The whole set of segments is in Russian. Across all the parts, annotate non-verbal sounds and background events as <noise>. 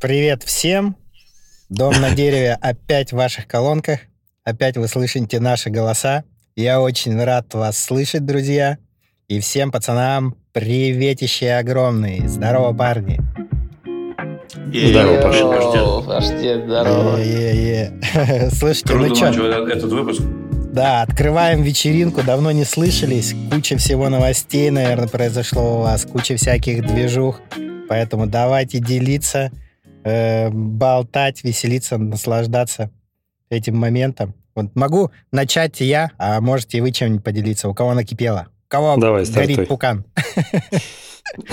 Привет всем! Дом на дереве <laughs> опять в ваших колонках. Опять вы слышите наши голоса. Я очень рад вас слышать, друзья. И всем пацанам приветище огромные. Здорово, парни. Здорово, Паша. Паштет, здорово. <laughs> Слушайте, Круто ну что, этот выпуск. да, открываем вечеринку, давно не слышались. Куча всего новостей, наверное, произошло у вас, куча всяких движух. Поэтому давайте делиться, э, болтать, веселиться, наслаждаться этим моментом. Вот могу начать я, а можете и вы чем-нибудь поделиться. У кого накипело? У кого Давай, горит стартуй. пукан?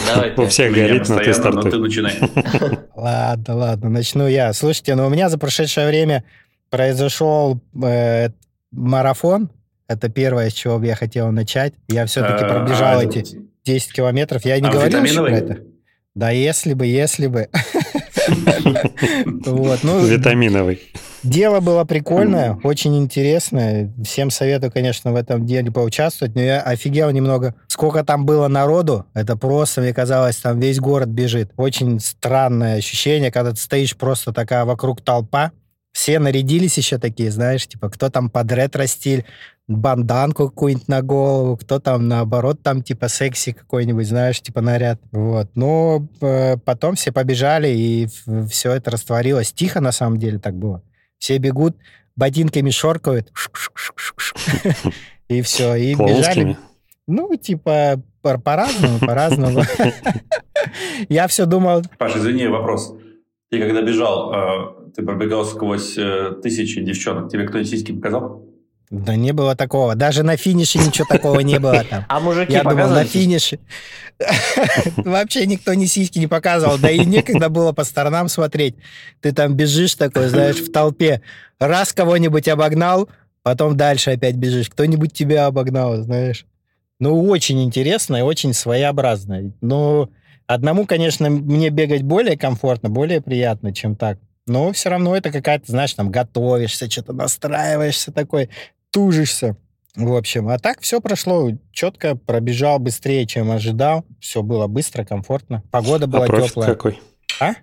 Давай <laughs> У всех горит, но ты стартуй. начинай. <laughs> Ладно, ладно, начну я. Слушайте, ну у меня за прошедшее время произошел э, марафон. Это первое, с чего бы я хотел начать. Я все-таки А, пробежал а, эти 10 километров. Я не А, говорил про это. Да если бы, если бы. <laughs> Вот, ну, Витаминовый. Дело было прикольное, очень интересное. Всем советую, конечно, в этом деле поучаствовать. Но я офигел немного, сколько там было народу. Это просто, мне казалось, там весь город бежит. Очень странное ощущение, когда ты стоишь просто такая вокруг толпа. Все нарядились еще такие, знаешь, типа, кто там под ретро-стиль, банданку какую-нибудь на голову, кто там, наоборот, там, типа, секси какой-нибудь, знаешь, типа, наряд. Вот. Но э, потом все побежали, и все это растворилось. Тихо, на самом деле, так было. Все бегут, ботинками шоркают, <laughs> и все, и бежали. Ну, типа, по- по-разному, по-разному. <laughs> Я все думал, Паша, извини, вопрос. Ты когда бежал, э, ты пробегал сквозь э, тысячи девчонок. Тебе кто-нибудь сиськи показал? да не было такого. Даже на финише ничего такого не было там. А мужики Я думал, на финише. <laughs> Вообще никто ни сиськи не показывал. Да и некогда было по сторонам смотреть. Ты там бежишь такой, знаешь, в толпе. Раз кого-нибудь обогнал, потом дальше опять бежишь. Кто-нибудь тебя обогнал, знаешь. Ну, очень интересно и очень своеобразно. Но одному, конечно, мне бегать более комфортно, более приятно, чем так. Но все равно это какая-то, знаешь, там готовишься, что-то настраиваешься такой, тужишься. В общем, а так все прошло четко, пробежал быстрее, чем ожидал. Все было быстро, комфортно. Погода А была профит теплая. какой? А?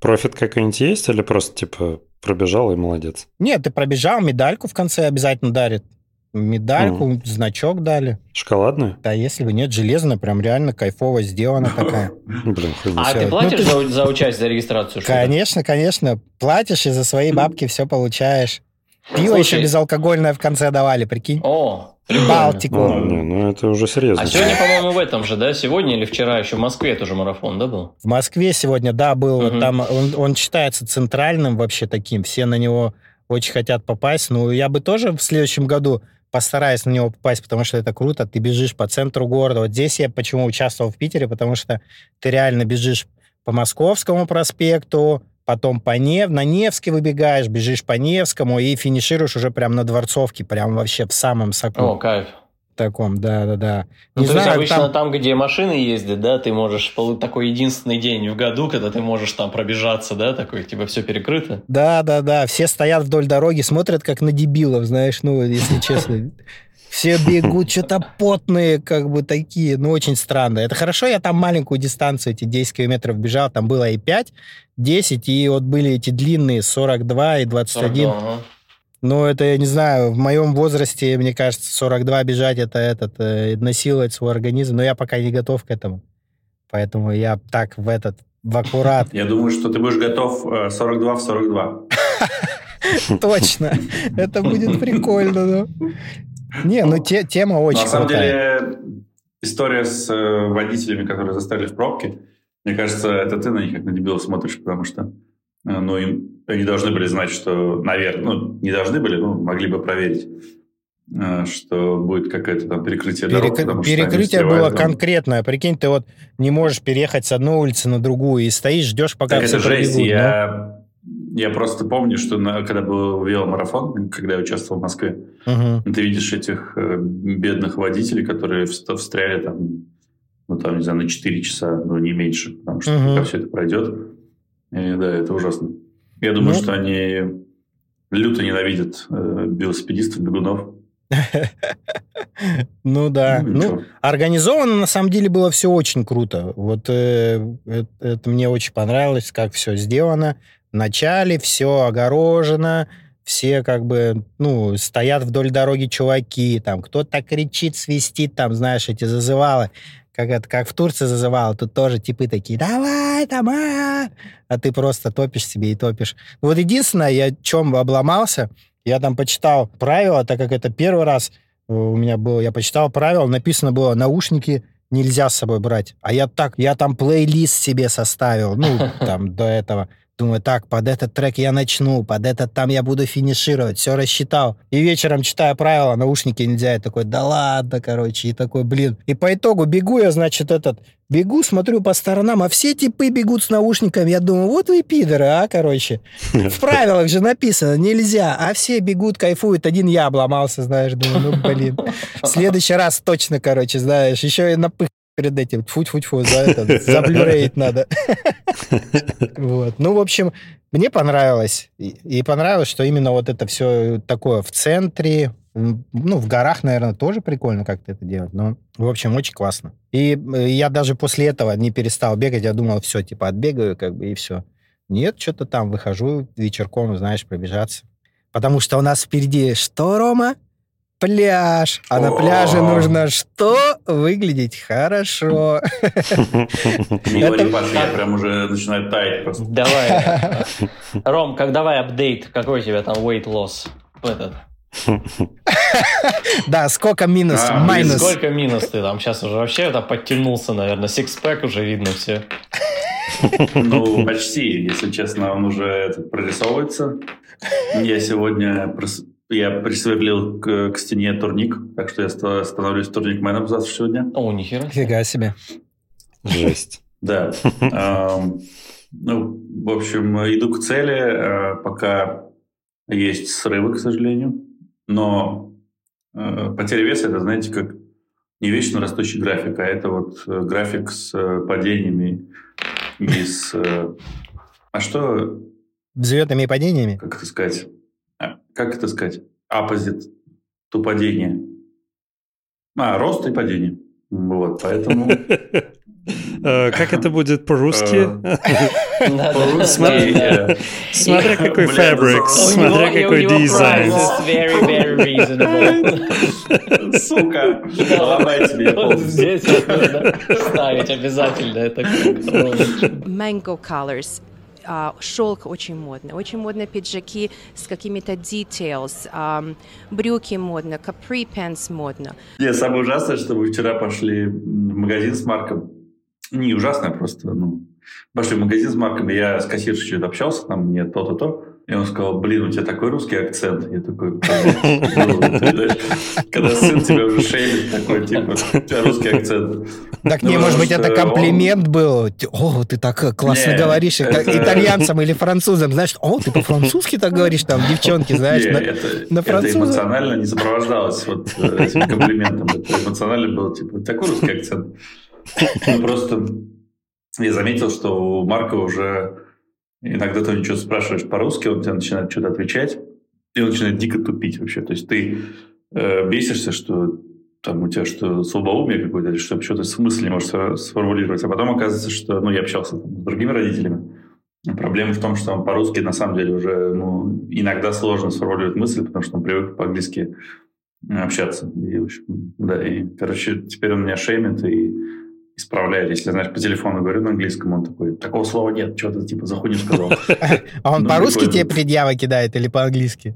Профит какой-нибудь есть или просто, типа, пробежал и молодец? Нет, ты пробежал, медальку в конце обязательно дарят. Медальку, значок дали. Шоколадную? Да, если бы нет, железная, прям реально кайфово сделана такая. <laughs> Блин. А ты платишь Ну, за, за участие, за регистрацию? Конечно, конечно. Платишь и за свои бабки все получаешь. Пиво Слушай. еще безалкогольное в конце давали, прикинь. О. Балтику. А, не, ну это уже серьезно. А сегодня, по-моему, в этом же, да? Сегодня или вчера еще в Москве тоже марафон, да, был? В Москве сегодня, да, был. Там он, он считается центральным вообще таким. Все на него очень хотят попасть. Ну, я бы тоже в следующем году постараюсь на него попасть, потому что это круто. Ты бежишь по центру города. Вот здесь я почему участвовал в Питере, потому что ты реально бежишь по Московскому проспекту, потом по Нев... на Невске выбегаешь, бежишь по Невскому и финишируешь уже прям на Дворцовке, прям вообще в самом соку О, кайф. Таком, да-да-да. Ну, Не то есть обычно там- там... где машины ездят, да, ты можешь... Такой единственный день в году, когда ты можешь там пробежаться, да, такой, типа, все перекрыто. Да, да, да. Все стоят вдоль дороги, смотрят как на дебилов, знаешь, ну, если честно. Все бегут, что-то потные, как бы такие, ну, очень странно. Это хорошо, я там маленькую дистанцию, эти 10 километров бежал, там было и 5, 10, и вот были эти длинные 42 и 21. Ага. Ну, это, я не знаю, в моем возрасте, мне кажется, 42 бежать, это этот, э, насиловать свой организм, но я пока не готов к этому. Поэтому я так в этот, в аккурат. Я думаю, что ты будешь готов э, 42 в 42. <laughs> Точно. Это будет прикольно, ну. Не, ну те- тема очень На самом деле, история с э, водителями, которые застряли в пробке, мне кажется, это ты на них как на дебилов смотришь, потому что э, ну, им, они должны были знать, что, наверное, ну, не должны были, ну, могли бы проверить, э, что будет какое-то там перекрытие дорог. Перек- потому что они Перекрытие было встревают там. конкретное. Прикинь, ты вот не можешь переехать с одной улицы на другую и стоишь, ждешь, пока Так все это жесть. пробегут. Я, я просто помню, что на- когда был веломарафон, когда я участвовал в Москве, Мгм. ты видишь этих э, бедных водителей, которые вст- встряли там, ну, там, не знаю, на 4 часа, ну, не меньше, потому что Мгм. пока все это пройдет. И, да, это ужасно. Я думаю, Ну. что они люто ненавидят э, велосипедистов, бегунов. <laughs> Ну да. Ну, Ну, организовано на самом деле было все очень круто. Вот э, это мне очень понравилось, как все сделано. Вначале все огорожено, все как бы, ну, стоят вдоль дороги чуваки, там кто-то кричит, свистит, там, знаешь, эти зазывалы, как это, как в Турции зазывало, тут тоже типы такие, давай, там, а!» а ты просто топишь себе и топишь. Вот единственное, я чем обломался, я там почитал правила, так как это первый раз э, у меня было, я почитал правила, написано было, наушники нельзя с собой брать. А я так, я там плейлист себе составил, ну, там, до этого. Думаю, так, под этот трек я начну, под этот там я буду финишировать, все рассчитал. И вечером, читая правила, наушники нельзя, я такой, да ладно, короче, и такой, блин. И по итогу бегу я, значит, этот, бегу, смотрю по сторонам, а все типы бегут с наушниками. Я думаю, вот вы пидоры, а, короче. В правилах же написано, нельзя, а все бегут, кайфуют, один я обломался, знаешь, думаю, ну, блин. В следующий раз точно, короче, знаешь, еще и напых перед этим, фу-фу-фу, за <laughs> это, заблюреить надо. <laughs> Вот. Ну, в общем, мне понравилось. И понравилось, что именно вот это все такое в центре, ну, в горах, наверное, тоже прикольно как-то это делать, но, в общем, очень классно. И э, я даже после этого не перестал бегать, я думал, все, типа, отбегаю, как бы, и все. Нет, что-то там выхожу вечерком, знаешь, пробежаться. Потому что у нас впереди что, Рома? Пляж. А на пляже нужно что? Выглядеть хорошо. Не говори, Это- Паша, я прям уже начинаю таять просто. Давай. <laughs> Ром, как давай update, какой у тебя там weight loss? Этот. <laughs> Да, сколько минус, А, minus. Сколько минус ты там? Сейчас уже вообще это подтянулся, наверное. Six-pack уже видно все. <laughs> Ну, почти, если честно, он уже это, прорисовывается. Я сегодня прос- я присверлил к, к стене турник, так что я ста- становлюсь турникменом завтра сегодня. О, нихера. Фига себе. Жесть. <laughs> Да. Ну, в общем, иду к цели, э, пока есть срывы, к сожалению. Но э, потеря веса, это, знаете, как не вечно растущий график, а это вот э, график с падениями и с... А что, Взлетами и падениями. как это сказать? А, Как это сказать? Оппозит to падение. А, рост и падение. Вот, поэтому... Э, <laughs> Как это будет по-русски? Э, Смотря какой Бля, фабрик, смотря какой дизайн. <laughs> Сука, здесь ставить обязательно. <laughs> Mango colors. А, шелк очень модно. Очень модно пиджаки с какими-то details. ам, брюки модно, capri pants модно. Не, самое ужасное, что мы вчера пошли в магазин с Марком. Не ужасное просто, ну. Пошли в магазин с Марком, и я с кассиршей общался, там мне то-то, то. И он сказал, блин, у тебя такой русский акцент. Я такой, «Блин». Ну, <laughs> ты знаешь, когда сын тебя уже шеймит, такой, типа, у тебя русский акцент. Так Ну, не, может быть, это комплимент был. О, ты так э, классно Не, говоришь, это- итальянцам или французам. Знаешь, о, ты по-французски так говоришь, там, девчонки, знаешь. Не, на- это, на это эмоционально не сопровождалось вот э, этим комплиментом. Это эмоционально было, типа, такой русский акцент. Ну, просто я заметил, что у Марка уже иногда ты что-то спрашиваешь по-русски, он тебе начинает что-то отвечать, и он начинает дико тупить вообще. То есть ты э, бесишься, что там у тебя что, слабоумие какое-то, или что что-то смысл не можешь сфор- сформулировать. А потом оказывается, что, ну, я общался там с другими родителями, Проблема в том, что он по-русски на самом деле уже ну, иногда сложно сформулировать мысль, потому что он привык по-английски общаться. И, в общем, да, и, короче, теперь он меня шеймит и исправляет. Если, знаешь, по телефону говорю на английском, он такой, такого слова нет, что ты, типа, за хуйню сказал. <laughs> А он Ну, по-русски прикольно. тебе предъявы кидает или по-английски?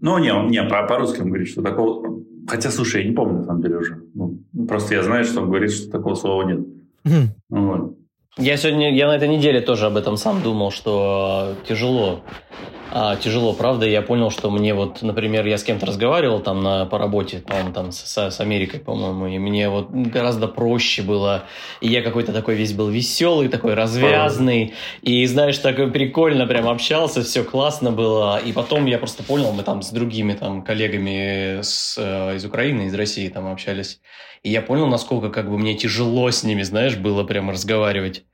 Ну, не, он, не, по- по-русски он говорит, что такого... Хотя, слушай, я не помню, на самом деле, уже. Ну, просто я знаю, что он говорит, что такого слова нет. Вот. Я сегодня, я на этой неделе тоже об этом сам думал, что тяжело. А, тяжело, правда. Я понял, что мне вот, например, я с кем-то разговаривал там на, по работе, по-моему, там с, с Америкой, по-моему, и мне вот гораздо проще было. И я какой-то такой весь был веселый, такой развязный. И, знаешь, такой прикольно прям общался, все классно было. И потом я просто понял, мы там с другими там коллегами с, э, из Украины, из России там общались. И я понял, насколько как бы мне тяжело с ними, знаешь, было прямо разговаривать.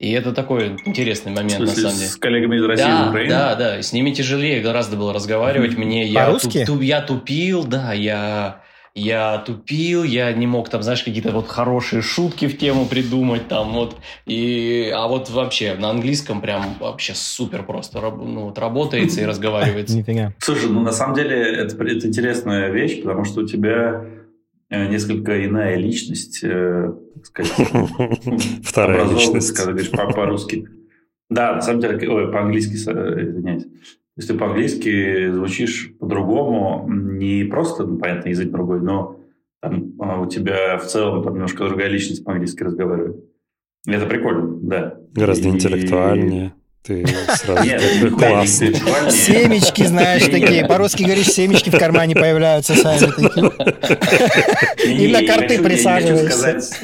И это такой интересный момент, смысле, на самом деле. с коллегами из России и Да, Украины? да, да. И с ними тяжелее гораздо было разговаривать. Мне я, туп- туп- я тупил, да, я, я тупил, я не мог там, знаешь, какие-то вот хорошие шутки в тему придумать там вот. И, а вот вообще на английском прям вообще супер просто ну, вот работается и разговаривается. Нифига. Слушай, ну на самом деле это, это интересная вещь, потому что у тебя несколько иная личность, э, так сказать, <laughs> Вторая личность. когда говоришь по- по-русски. Да, на самом деле, ой, по-английски, э, извиняюсь. То есть ты по-английски звучишь по-другому, не просто, ну, понятно, язык другой, но там, а, у тебя в целом там немножко другая личность по-английски разговаривает. Это прикольно, да. Гораздо И- интеллектуальнее. Ты сразу такой не классный. Семечки, знаешь, такие. По-русски говоришь, семечки в кармане появляются сами такие. И на карты присаживаешься. сказать-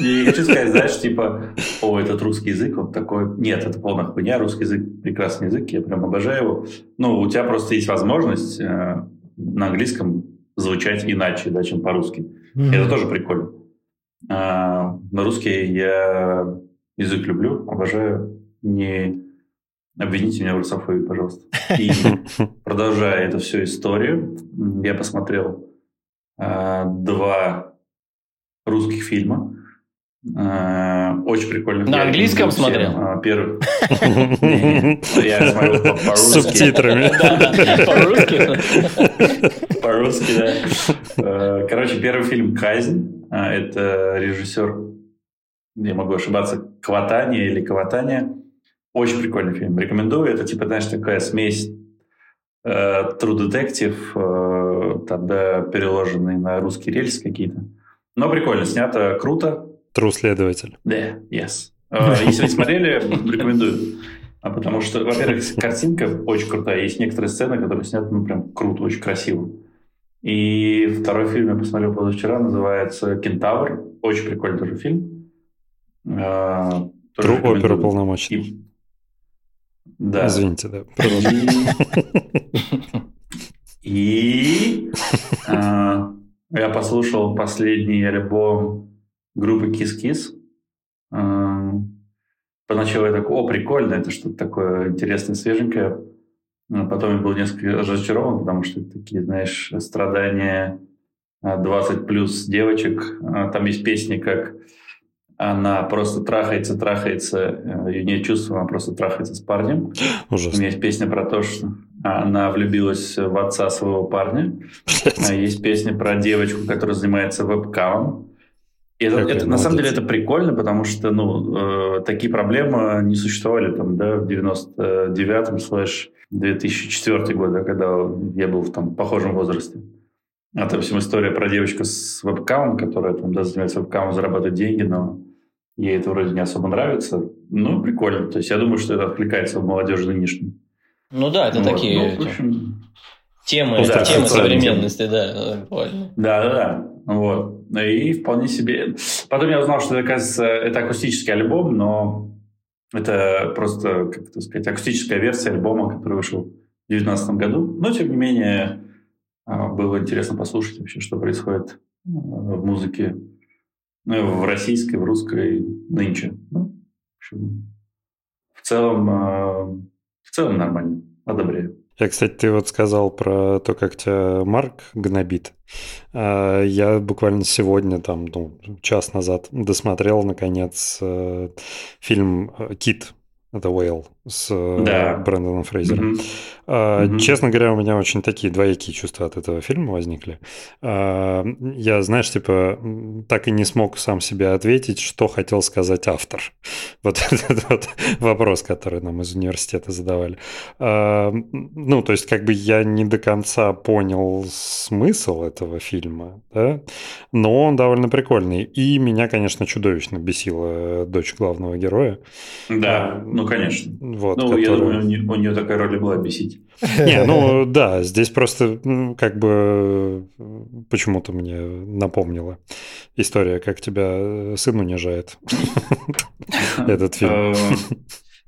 Я хочу сказать, знаешь, типа, о, этот русский язык, он такой... Нет, это полная хуйня, русский язык прекрасный язык, я прям обожаю его. Ну, у тебя просто есть возможность э, на английском звучать иначе, да, чем по-русски. Это тоже прикольно. А, на русский я язык люблю, обожаю. Не обвините меня в русофобии, пожалуйста. И <laughs> продолжая эту всю историю, я посмотрел а, два русских фильма. А, очень прикольно. На английском смотрел? Первый. <laughs> Не-не, Я смотрел по-русски. субтитрами. <laughs> Да, По-русски. По-русски, да. Э, Короче, первый фильм «Казнь». А, Это режиссер, я могу ошибаться, Кватания или Кватания. Очень прикольный фильм. Рекомендую. Это, типа, знаешь, такая смесь э, True Detective, э, тогда переложенный на русский рельс какие-то. Но прикольно, снято круто. True следователь. Да, yes. Э, Если вы не смотрели, рекомендую. А потому что, во-первых, картинка очень крутая. Есть некоторые сцены, которые сняты, ну, прям круто, очень красиво. И второй фильм я посмотрел позавчера, называется «Кентавр». Очень прикольный тоже фильм. Э, тоже True рекомендую. опера полномочий. И- Да. Извините, да. И <laughs> э, я послушал последний альбом группы Kiss. Э, Поначалу я такой, о, прикольно, это что-то такое интересное, свеженькое. Но потом я был несколько разочарован, потому что это такие, знаешь, страдания э, 20 плюс девочек. Там есть песни, как она просто трахается, трахается, э, ее нет чувств, она просто трахается с парнем. <gasps> У Ужасно. меня есть песня про то, что она влюбилась в отца своего парня. А Есть песня про девочку, которая занимается вебкамом. И это, это- на самом деле это прикольно, потому что ну, э, такие проблемы не существовали там, да, в 99-м слэш 2004 год, да, когда я был в там, похожем возрасте. А там всем история про девочку с вебкамом, которая там, да, занимается вебкамом, зарабатывает деньги, но ей это вроде не особо нравится. Ну, прикольно. То есть я думаю, что это откликается в молодежи нынешней. Ну да, это Вот. такие Ну, в общем, темы, Ну да, темы социальные современности, да, буквально. Да, да, да. Вот. И вполне себе. Потом я узнал, что, оказывается, это акустический альбом, но это просто, как это сказать, акустическая версия альбома, который вышел в 2019 году. Но, тем не менее, было интересно послушать вообще, что происходит а, в музыке ну, в российской, в русской нынче. Ну, в общем, в целом, а, в целом нормально. Одобряю. Я, кстати, ты вот сказал про то, как тебя Марк гнобит. А, Я буквально сегодня, там, ну, час назад досмотрел, наконец, э, фильм э, «Кит». Это Уэйл с э, Да. Брэндоном Фрейзером. Мгм. А, Мгм. Честно говоря, у меня очень такие двоякие чувства от этого фильма возникли. А, Я, знаешь, типа, так и не смог сам себе ответить, что хотел сказать автор. <laughs> Вот этот вот вопрос, который нам из университета задавали. А, Ну, то есть, как бы я не до конца понял смысл этого фильма, да, но он довольно прикольный. И меня, конечно, чудовищно бесила дочь главного героя. Да, ну, конечно. Вот, ну, я которая- думаю, у нее, у нее такая роль была бесить. <laughs> Не, ну <laughs> да, здесь просто ну, как бы почему-то мне напомнила история, как тебя э, сын унижает. <laughs> Этот фильм. Э,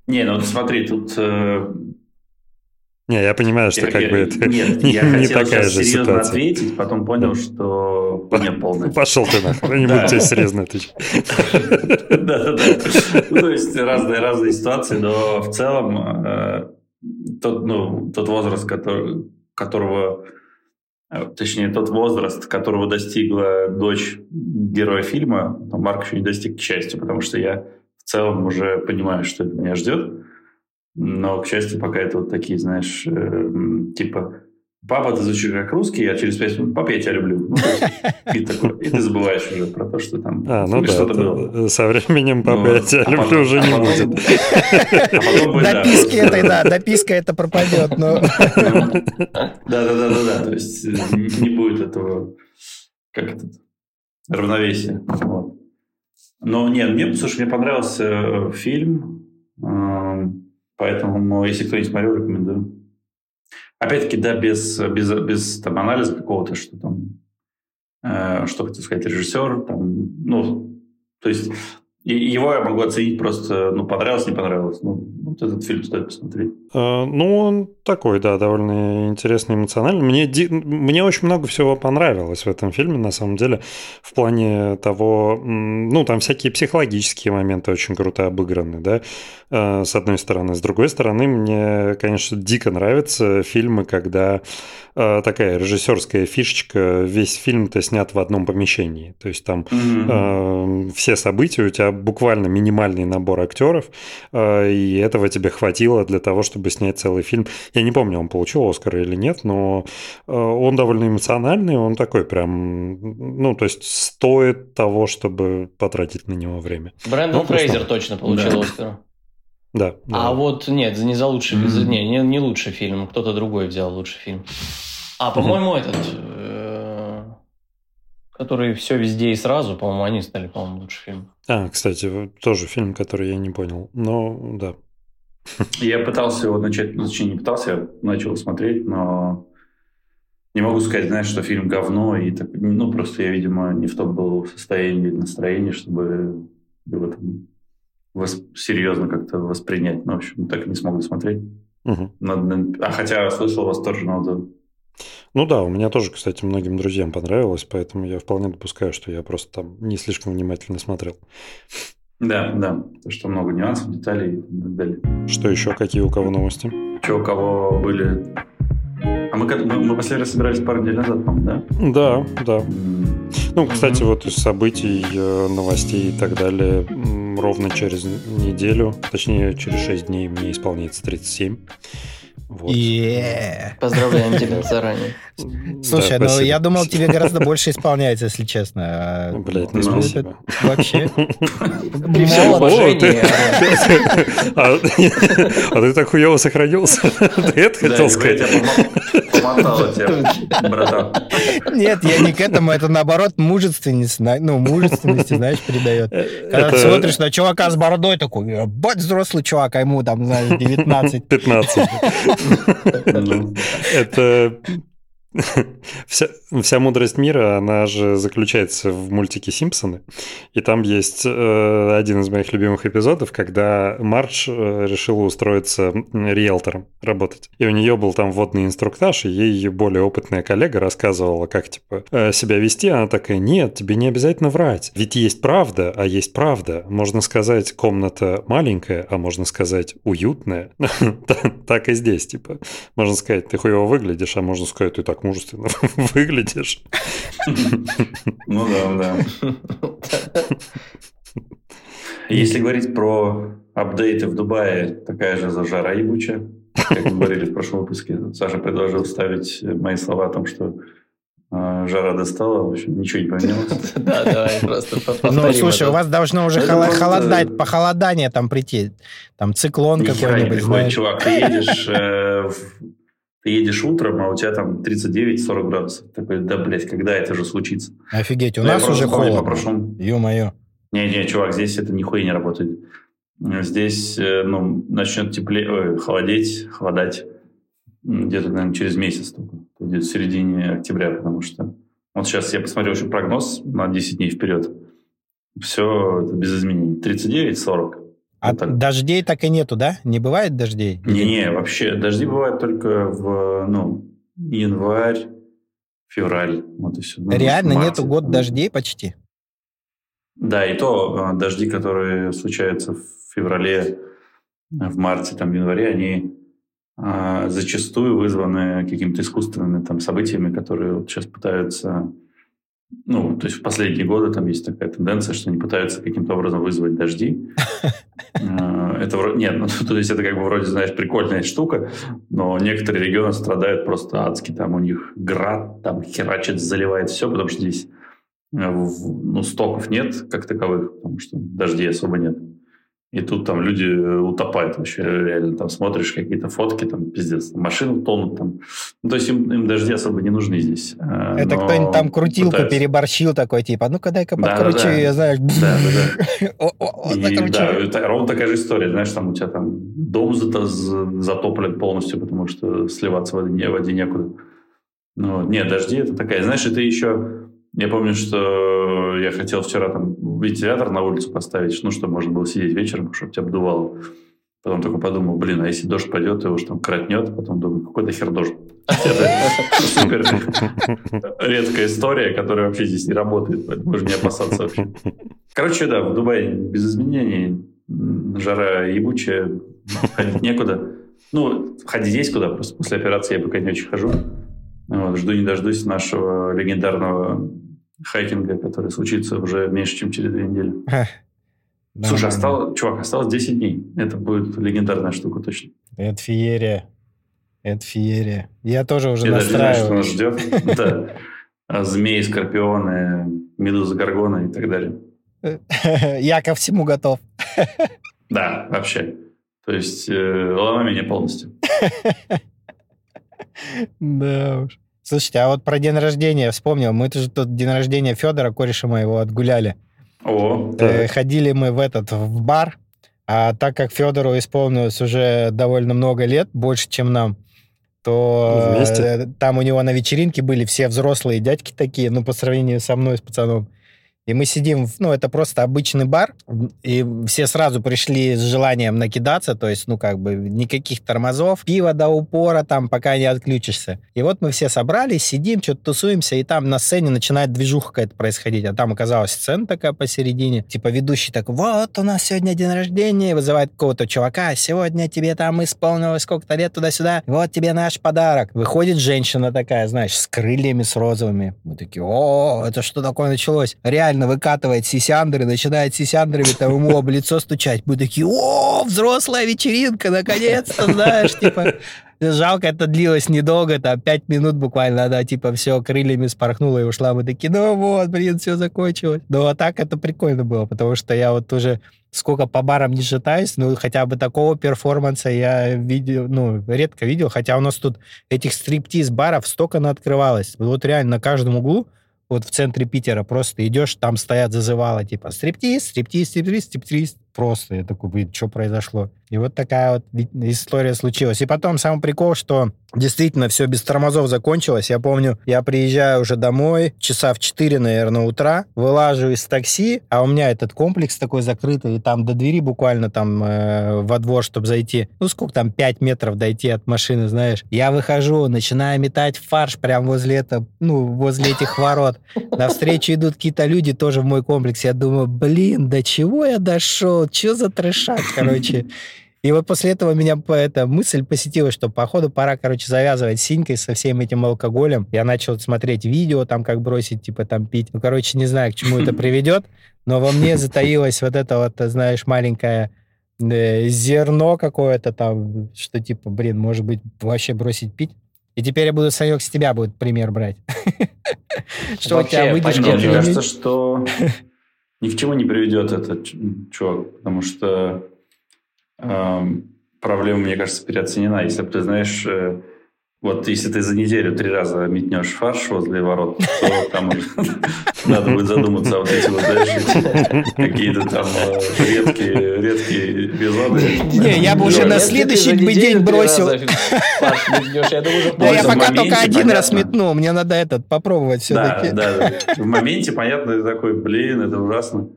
Не, ну смотри, тут э, Не, я понимаю, что Я- как я- бы это Нет, <laughs> не, я не хотел такая же серьезно ситуация. ответить, потом понял, что не полная. Пошел ты нахуй, не буду тебе серьезно отвечать. <laughs> Да-да-да. Ну, То есть разные разные ситуации, но в целом э, тот, ну, тот возраст, который, которого, э, точнее, тот возраст, которого достигла дочь героя фильма, Марк еще не достиг, к счастью, потому что я в целом уже понимаю, что это меня ждет. Но, к счастью, пока это вот такие, знаешь, э, типа Папа, ты звучишь как русский, а через пять минут, папа, я тебя люблю. Ну, и, <laughs> такой, и ты забываешь уже про то, что там А, ну или да, что-то это- было. со временем папа, Ну, я тебя а люблю, потом- уже не а потом- будет. <laughs> А потом будет, да, Дописки просто- этой, да, дописка это пропадет, но... <laughs> Да-да-да-да, то есть э, не будет этого, как это, равновесия. Вот. Но нет, мне, слушай, мне понравился э, фильм, эм, поэтому, если кто не смотрел, рекомендую. Опять-таки, да, без, без, без там, анализа какого-то, что там, э, что хотел сказать, режиссер, там, ну, то есть его я могу оценить просто, ну, понравилось, не понравилось. Ну, вот этот фильм стоит посмотреть. Э, Ну, он такой, да, довольно интересный, эмоциональный. Мне, мне очень много всего понравилось в этом фильме, на самом деле, в плане того, ну, там всякие психологические моменты очень круто обыграны, да, э, с одной стороны. С другой стороны, мне, конечно, дико нравятся фильмы, когда э, такая режиссерская фишечка, весь фильм-то снят в одном помещении. То есть там э, все события, у тебя буквально минимальный набор актеров, э, и этого тебе хватило для того, чтобы снять целый фильм. Я не помню, он получил Оскар или нет, но э, он довольно эмоциональный, он такой прям, ну, то есть стоит того, чтобы потратить на него время. Брэндон Ну, Фрейзер точно получил Да. Оскар. Да. да. А вот нет, не за лучший, за- не, не, не лучший фильм, кто-то другой взял лучший фильм. А, по-моему, этот, э, который все везде и сразу, по-моему, они стали, по-моему, лучший фильм. А, кстати, тоже фильм, который я не понял. Но да. Я пытался его начать, ну, точнее, не пытался, я начал смотреть, но не могу сказать, знаешь, что фильм говно, и так, ну, просто я, видимо, не в том был состоянии или настроении, чтобы его там вос- серьезно как-то воспринять. Ну, в общем, так и не смог досмотреть. Мгм. Надо, а хотя слышал восторженный отзыв. Ну да, у меня тоже, кстати, многим друзьям понравилось, поэтому я вполне допускаю, что я просто там не слишком внимательно смотрел. Да, да, потому что много нюансов, деталей и так далее. Что еще? Какие у кого новости? Че, у кого были... А мы, как- мы, мы последний раз собирались пару недель назад, по-моему, да? Да, да. Ну, кстати, Мгм. вот из событий, э, новостей и так далее, ровно через неделю, точнее, через 6 дней мне исполняется 37. Вот. Е. Поздравляем тебя <laughs> заранее. Слушай, ну я думал, тебе гораздо больше исполняется, если честно. Блять, ну спасибо. Вообще. При всем уважении. А а ты так хуево сохранился? <laughs> Ты это Да, хотел я сказать? тебя помо- помотала тебя, братан. Нет, я не к этому, это наоборот мужественность, ну, мужественности, знаешь, придает. Когда ты Это смотришь на чувака с бородой, такой, бать взрослый чувак, а ему там, знаешь, 19. 15. <laughs> <laughs> Ну, Это <laughs> вся, вся мудрость мира, она же заключается в мультике «Симпсоны». И там есть э, один из моих любимых эпизодов, когда Мардж э, решила устроиться риэлтором работать. И у нее был там вводный инструктаж, и ей ее более опытная коллега рассказывала, как типа э, себя вести. Она такая, нет, тебе не обязательно врать. Ведь есть правда, а есть правда. Можно сказать, комната маленькая, а можно сказать, уютная. <laughs> Так и здесь, типа. Можно сказать, ты хуево выглядишь, а можно сказать, ты так мужественно <laughs> выглядишь. Ну да, да. Если говорить про апдейты в Дубае, такая же жара ебучая. Как мы говорили в прошлом выпуске, Саша предложил вставить мои слова о том, что э, жара достала. В общем, ничего не поменялось. Да, давай просто Ну, слушай, у вас должно уже холодать, похолодание там прийти. Там циклон какой-нибудь, чувак. Ты едешь, э, ты едешь утром, а у тебя там 39-40 градусов. Такой, да, блядь, когда это же случится? Офигеть, у я нас уже холодно. прошлому- Ё-моё. Не-не, чувак, здесь это нихуя не работает. Здесь э, ну, начнет теплее, ой, холодеть, холодать где-то, наверное, через месяц только. Где-то в середине октября, потому что... Вот сейчас я посмотрел еще прогноз на 10 дней вперед. Все без изменений. 39-40. А так. дождей так и нету, да? Не бывает дождей? Не-не, вообще, дожди бывают только в, ну, январь, февраль, вот и все. Ну, Реально марте. нету год дождей почти? Да, и то э, дожди, которые случаются в феврале, в марте, там, в январе, они э, зачастую вызваны какими-то искусственными там событиями, которые вот сейчас пытаются, ну, то есть в последние годы там есть такая тенденция, что они пытаются каким-то образом вызвать дожди. Э, <laughs> Это вроде, нет, ну, <laughs> то есть это как бы вроде, знаешь, прикольная штука, но некоторые регионы страдают просто адски, там у них град, там херачит, заливает все, потому что здесь э, ну, стоков нет как таковых, потому что дождей особо нет. И тут там люди э, утопают вообще, реально, там смотришь какие-то фотки, там пиздец, машины тонут там. Ну, то есть им, им дожди особо не нужны здесь. э, Это кто-нибудь там крутилку пытаются. переборщил такой, типа, ну-ка дай-ка Да, подкручу, да, да. ее, знаешь, Да, да, да. <laughs> И это ровно такая же история, знаешь, там у тебя там дом затоплен полностью, потому что сливаться в воде, в воде некуда. Ну, нет, дожди это такая, знаешь, это еще, я помню, что я хотел вчера там вентилятор на улицу поставить, ну, чтобы можно было сидеть вечером, чтобы тебя обдувало. Потом только подумал, блин, а если дождь пойдет, его же там кратнет, потом думаю, какой-то хер дождь. Это супер редкая история, которая вообще здесь не работает, поэтому можно не опасаться вообще. Короче, да, в Дубае без изменений, жара ебучая, ходить некуда. Ну, ходить есть куда, просто после операции я пока не очень хожу. Вот, жду не дождусь нашего легендарного хайкинга, который случится уже меньше, чем через две недели. Слушай, Нормально. осталось, чувак, осталось 10 дней. Это будет легендарная штука точно. Это феерия. Это феерия. Я тоже уже Я даже не знаю, что нас ждет. <laughs> Да. А Змеи, скорпионы, медузы, горгоны и так далее. <laughs> Я ко всему готов. <laughs> Да, вообще. То есть э, ломай меня полностью. Да уж. Слушайте, а вот про день рождения вспомнил. Мы тоже тут день рождения Федора, кореша моего, отгуляли. О, Э, Ходили мы в этот, в бар, а так как Федору исполнилось уже довольно много лет, больше, чем нам, то Вместе? э, там у него на вечеринке были все взрослые дядьки такие, ну, по сравнению со мной, с пацаном. И мы сидим, ну, это просто обычный бар, и все сразу пришли с желанием накидаться, то есть, ну, как бы, никаких тормозов, пива до упора там, пока не отключишься. И вот мы все собрались, сидим, что-то тусуемся, и там на сцене начинает движуха какая-то происходить, а там оказалась сцена такая посередине, типа ведущий так, вот, у нас сегодня день рождения, вызывает какого-то чувака, сегодня тебе там исполнилось сколько-то лет туда-сюда, вот тебе наш подарок. Выходит женщина такая, знаешь, с крыльями, с розовыми. Мы такие, о, это что такое началось? Реально выкатывает сисяндры, начинает сисяндрами там ему об лицо стучать. Мы такие, о, взрослая вечеринка, наконец-то, знаешь, типа... Жалко, это длилось недолго, там, пять минут буквально, она, типа, все, крыльями спорхнула и ушла. Мы такие, ну вот, блин, все закончилось. Ну, а так это прикольно было, потому что я вот уже сколько по барам не шатаюсь, ну, хотя бы такого перформанса я видел, ну, редко видел, хотя у нас тут этих стриптиз-баров столько открывалось. Вот реально на каждом углу вот в центре Питера просто идешь, там стоят зазывало, типа, стриптиз, стриптиз, стриптиз, стриптиз. Просто я такой, блин, что произошло? И вот такая вот история случилась. И потом самый прикол, что действительно все без тормозов закончилось. Я помню, я приезжаю уже домой, часа в 4, наверное, утра, вылажу из такси, а у меня этот комплекс такой закрытый, и там до двери буквально там э, во двор, чтобы зайти. Ну, сколько там, 5 метров дойти от машины, знаешь. Я выхожу, начинаю метать фарш прямо возле, это, ну, возле этих ворот. Навстречу идут какие-то люди тоже в мой комплекс. Я думаю, блин, до чего я дошел? Что за трешак, короче? И вот после этого меня по- эта мысль посетила, что походу пора, короче, завязывать синькой со всем этим алкоголем. Я начал смотреть видео, там, как бросить, типа, там, пить. Ну, короче, не знаю, к чему это <laughs> приведет, но во мне затаилось вот это вот, знаешь, маленькое э, зерно какое-то там, что, типа, блин, может быть, вообще бросить пить. И теперь я буду, Санек, с тебя будет пример брать. <laughs> Что у тебя выдержка. Мне не кажется, что <laughs> ни к чему не приведет этот чувак, потому что эм, проблема, мне кажется, переоценена. Если ты знаешь, э, вот если ты за неделю три раза метнешь фарш возле ворот, то там <laughs> надо будет задуматься, а вот эти вот, эти какие-то там э, редкие, редкие эпизоды. Не, я бы уже Жёль. на следующий бы день бросил. Да, я пока только один раз метнул, мне надо этот попробовать все-таки. да, да. В моменте, понятно, ты такой, блин, это ужасно.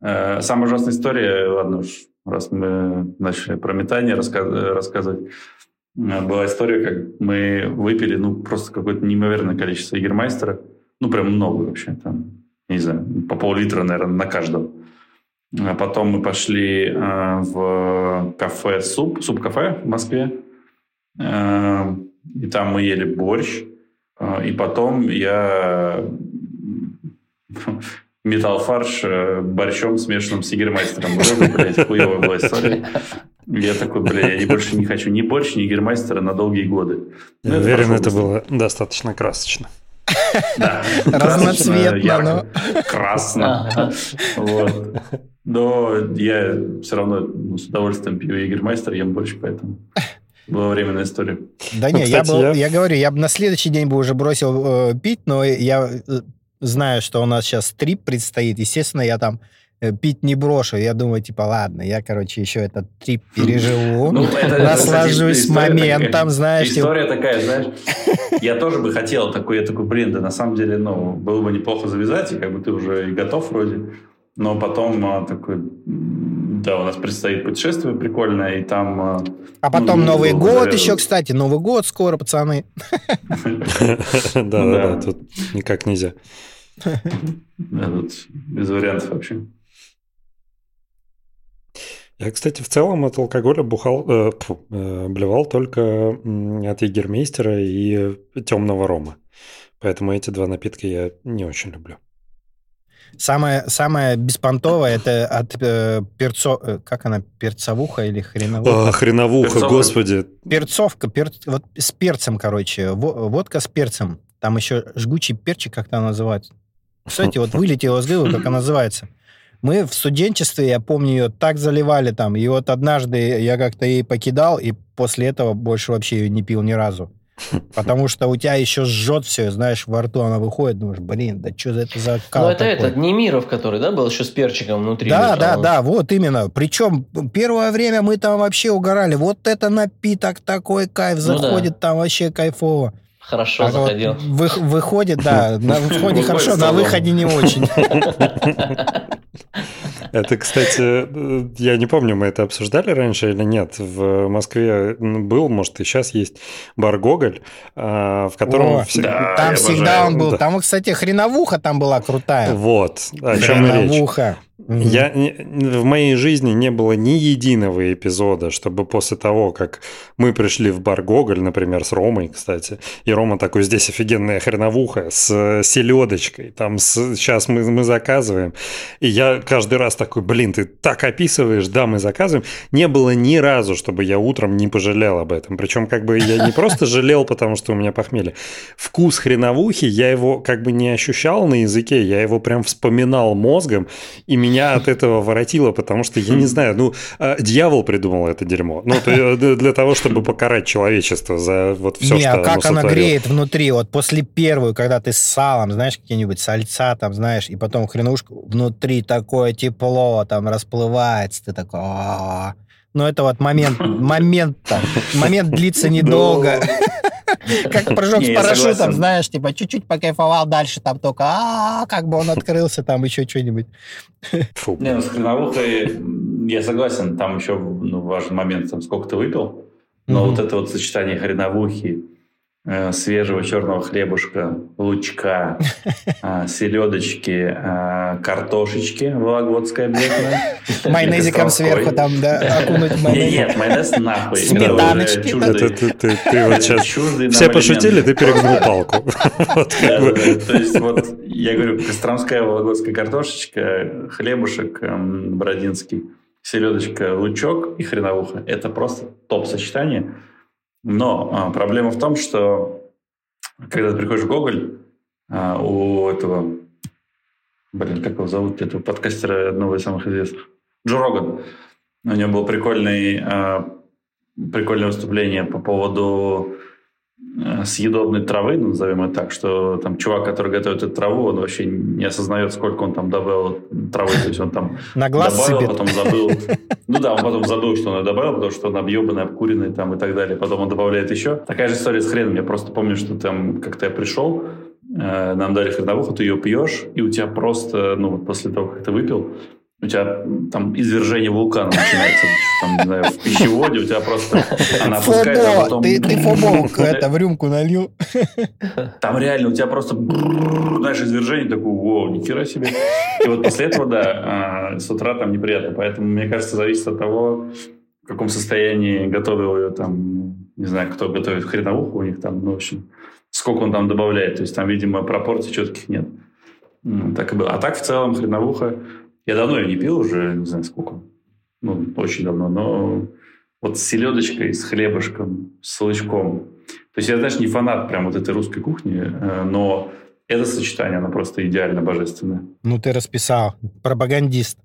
Э, Самая ужасная история, ладно уж, раз мы начали про метание рассказывать. Была история, как мы выпили, ну, просто какое-то неимоверное количество Егермайстера. Ну, прям много вообще. Там, не знаю, по пол-литра, наверное, на каждого. А потом мы пошли э, в кафе «Суп», «Суп-кафе» в Москве. Э, и там мы ели борщ. Э, и потом я <laughs> метал фарш э, борщом, смешанным с егермайстером. Вот блядь, хуевая была история. Я такой, бля, я больше не хочу ни борщ, ни егермайстера на долгие годы. Я Ну, уверен, это было достаточно красочно. Да. Разноцветно, ярко, Красно. Вот. Но я все равно ну, с удовольствием пью Егермайстер, ем борщ, поэтому была временная история. Да Ну, не, я, был, я- я говорю, я бы на следующий день бы уже бросил э, пить, но я э, знаю, что у нас сейчас стрип предстоит. Естественно, я там пить не брошу. Я думаю, типа, ладно, я, короче, еще этот трип переживу. Ну, это- <laughs> это, наслажусь кстати, моментом, такая. знаешь. типа, История такая, знаешь, <laughs> я тоже бы хотел такой, я такой, блин, да на самом деле, ну, было бы неплохо завязать, и как бы ты уже и готов вроде. Но потом а, такой, да, у нас предстоит путешествие прикольное, и там... а, А потом ну, Новый год наверное. еще, кстати. Новый год скоро, пацаны. <laughs> Да-да-да, тут никак нельзя. Да, тут без вариантов вообще. Я, кстати, в целом от алкоголя бухал, э, фу, э, блевал только от егермейстера и темного рома. Поэтому эти два напитка я не очень люблю. Самое, самое беспонтовое это от э, перцо... э, Как она? Перцовуха или хреновуха? А, хреновуха, Перцовый. господи. Перцовка, пер- вот с перцем, короче. Во- водка с перцем. Там еще жгучий перчик, как там называется. Кстати, вот <laughs> вылетело из головы, как она называется. Мы в студенчестве, я помню, ее так заливали там. И вот однажды я как-то ей покидал, и после этого больше вообще ее не пил ни разу. <laughs> Потому что у тебя еще жжет все, знаешь, во рту она выходит, думаешь, блин, да что это за кал Ну, это такой? этот Немиров, который, да, был еще с перчиком внутри. Да, да, да, вот именно. Причем первое время мы там вообще угорали. Вот это напиток такой кайф, Ну да. заходит там вообще кайфово. Хорошо А вот заходил. вы- выходит, да, на входе хорошо, на выходе не очень. Это, кстати, я не помню, мы это обсуждали раньше или нет. В Москве был, может, и сейчас есть бар «Гоголь», а, в котором... О, все- да. Там всегда обожаю. он был. Да. Там, кстати, хреновуха там была крутая. Вот, о чем речь. Я, в моей жизни не было ни единого эпизода, чтобы после того, как мы пришли в бар Гоголь, например, с Ромой, кстати, и Рома такой, здесь офигенная хреновуха с селедочкой, там с- сейчас мы, мы заказываем, и я каждый раз такой, блин, ты так описываешь, да, мы заказываем. Не было ни разу, чтобы я утром не пожалел об этом. Причем как бы я не просто жалел, потому что у меня похмелье. Вкус хреновухи, я его как бы не ощущал на языке, я его прям вспоминал мозгом, и меня от этого воротило, потому что, я не <laughs> знаю, ну, э, дьявол придумал это дерьмо. Ну, для того, чтобы покарать человечество за вот все, не, что а как она греет внутри, вот после первую, когда ты с салом, знаешь, какие-нибудь сальца там, знаешь, и потом хренушка, внутри такое тепло там расплывается, ты такой... «А-а-а». Ну, это вот момент, <laughs> момент там, момент длится недолго. Как <laughs> прыжок с парашютом, знаешь, типа чуть-чуть покайфовал, дальше там только а как бы он открылся, там еще что-нибудь. Фу. Не, ну с хреновухой м, я согласен, там еще ну, важный момент, там, сколько ты выпил. Но вот это вот сочетание хреновухи, э, свежего черного хлебушка, лучка, <laughs> э, селедочки, э, картошечки вологодской обязательно. <laughs> Майонезиком сверху там, да, <laughs> окунуть Не, майонез. Нет, майонез нахуй. Сметаночки. Все пошутили, ты перегнул палку. То есть вот я говорю, костромская вологодская картошечка, хлебушек эм, бородинский, селедочка, лучок и хреновуха. Это просто топ-сочетание. Но а, проблема в том, что когда ты приходишь в Гоголь, а, у этого, блин, как его зовут, этого подкастера одного из самых известных, Джо Роган. У него было прикольный, а, прикольное выступление по поводу съедобной травы, назовем это так, что там чувак, который готовит эту траву, он вообще не осознает, сколько он там добавил травы, то есть он там <laughs> На глаз добавил, сыпет. потом забыл. <laughs> Ну да, он потом забыл, что он ее добавил, потому что он объебанный, обкуренный там и так далее. Потом он добавляет еще. Такая же история с хреном. Я просто помню, что там как-то я пришел, э, нам дали хреновуху, ты ее пьешь, и у тебя просто, ну вот после того, как ты выпил, у тебя там извержение вулкана начинается, там, не знаю, в пищеводе, у тебя просто она опускается, а потом... Ты, ты фобо это в рюмку налил. Там реально у тебя просто, знаешь, извержение такое, вау, нихера себе. И вот после этого, да, с утра там неприятно. Поэтому, мне кажется, зависит от того, в каком состоянии готовил ее там, не знаю, кто готовит хреновуху у них там, ну, в общем, сколько он там добавляет. То есть там, видимо, пропорций четких нет. Так и было. А так, в целом, хреновуха я давно ее не пил уже, не знаю сколько. Ну, очень давно. Но вот с селедочкой, с хлебушком, с лычком. То есть я, знаешь, не фанат прям вот этой русской кухни, э, но это сочетание, оно просто идеально божественное. Ну, ты расписал. Пропагандист.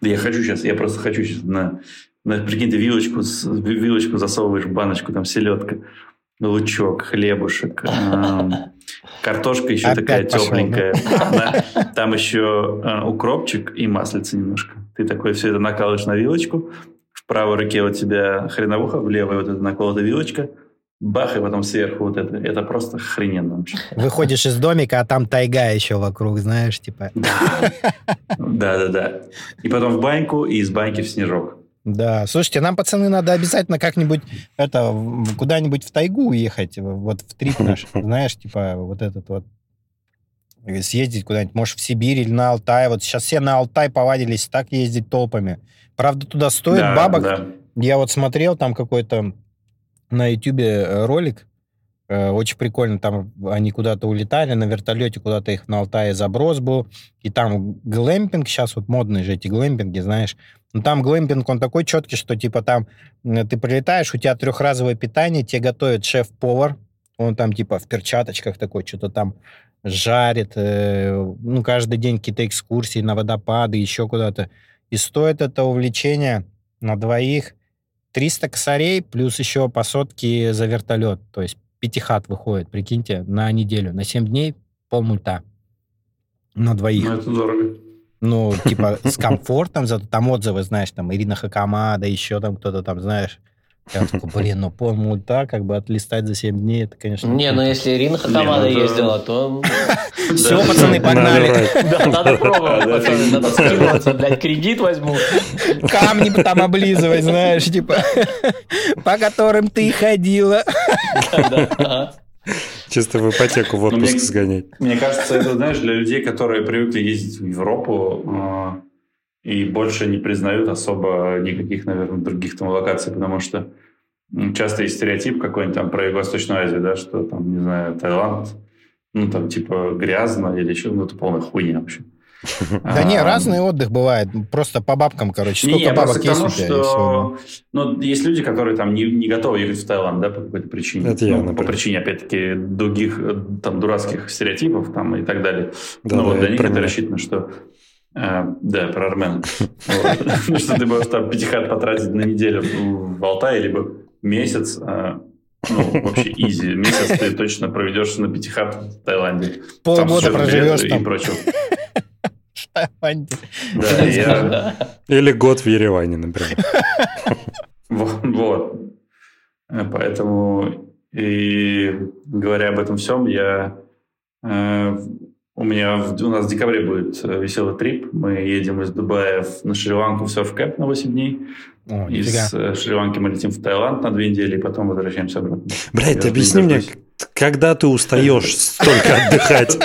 Я хочу сейчас, я просто хочу сейчас на, на прикинь, ты вилочку, вилочку засовываешь в баночку, там селедка, лучок, хлебушек, Картошка еще Опять такая пошел, тепленькая. <laughs> Да. Там еще э, укропчик и маслица немножко. Ты такой все это накалываешь на вилочку. В правой руке у тебя хреновуха, в левой вот эта наколотая вилочка. Бах, и потом сверху вот это. Это просто охрененно вообще. Выходишь из домика, а там тайга еще вокруг, знаешь, типа. <laughs> Да, да, да. И потом в баньку, и из баньки в снежок. Да, слушайте, нам, пацаны, надо обязательно как-нибудь это куда-нибудь в тайгу уехать, вот в трип наш, <laughs> знаешь, типа вот этот вот съездить куда-нибудь, может, в Сибирь или на Алтай. Вот сейчас все на Алтай повадились так ездить толпами. Правда, туда стоит Да, бабок. да. Я вот смотрел там какой-то на Ютубе э, ролик, э, очень прикольно, там они куда-то улетали на вертолете, куда-то их на Алтае заброс был, и там глэмпинг, сейчас вот модные же эти глэмпинги, знаешь, но там глэмпинг, он такой четкий, что типа там ты прилетаешь, у тебя трехразовое питание, тебе готовит шеф-повар, он там типа в перчаточках такой, что-то там жарит, э, ну, каждый день какие-то экскурсии на водопады, еще куда-то. И стоит это увлечение на двоих 300 косарей, плюс еще по сотке за вертолет. То есть пятихат выходит, прикиньте, на неделю. На 7 дней полмульта на двоих. Ну, это дорого. Ну, типа, с комфортом, зато там отзывы, знаешь, там, Ирина Хакамада, еще там кто-то там, знаешь. Я такой, блин, ну полмульта, как бы отлистать за 7 дней, это, конечно... Не, ну если Ирина Хакамада ну ездила, то Все, пацаны, погнали. надо пробовать, пацаны, надо скидываться, <laughs> блядь, кредит возьму. Камни там облизывать, знаешь, типа, <laughs> по которым ты ходила. <laughs> Чисто в ипотеку в Ну, отпуск мне- сгонять. Мне кажется, это, знаешь, для людей, которые привыкли ездить в Европу э, и больше не признают особо никаких, наверное, других там локаций, потому что часто есть стереотип какой-нибудь там про Юго-Восточную Азию, да, что там, не знаю, Таиланд, ну, там, типа, грязно или еще, ну, это полная хуйня вообще. <laughs> Да не, разный отдых бывает. Просто по бабкам, короче. Не, Сколько бабок к есть тому, у тебя? и ну, есть люди, которые там не, готовы ехать в Таиланд, да, по какой-то причине. Это я, Ну, по причине, опять-таки, других э, там дурацких стереотипов там и так далее. Да, ну, вот для них это рассчитано, что э, да, про. Ну, <laughs> <laughs> Что ты можешь там пятихат потратить на неделю в Алтае, либо месяц, э, ну, вообще изи. Месяц ты точно проведешь на пятихат в Таиланде. Там Полгода проживешь и там. прочего. Таиланде. Да, я-. Или год в Ереване, например. <laughs> Вот. Поэтому, и говоря об этом всем, я... э, у меня в- у нас в декабре будет э, веселый трип. Мы едем из Дубая в- на Шри-Ланку в серф-кэмп на 8 дней. О. Из э, Шри-Ланки мы летим в Таиланд на 2 недели, и потом возвращаемся обратно. Блядь, объясни мне. Когда ты устаешь столько отдыхать?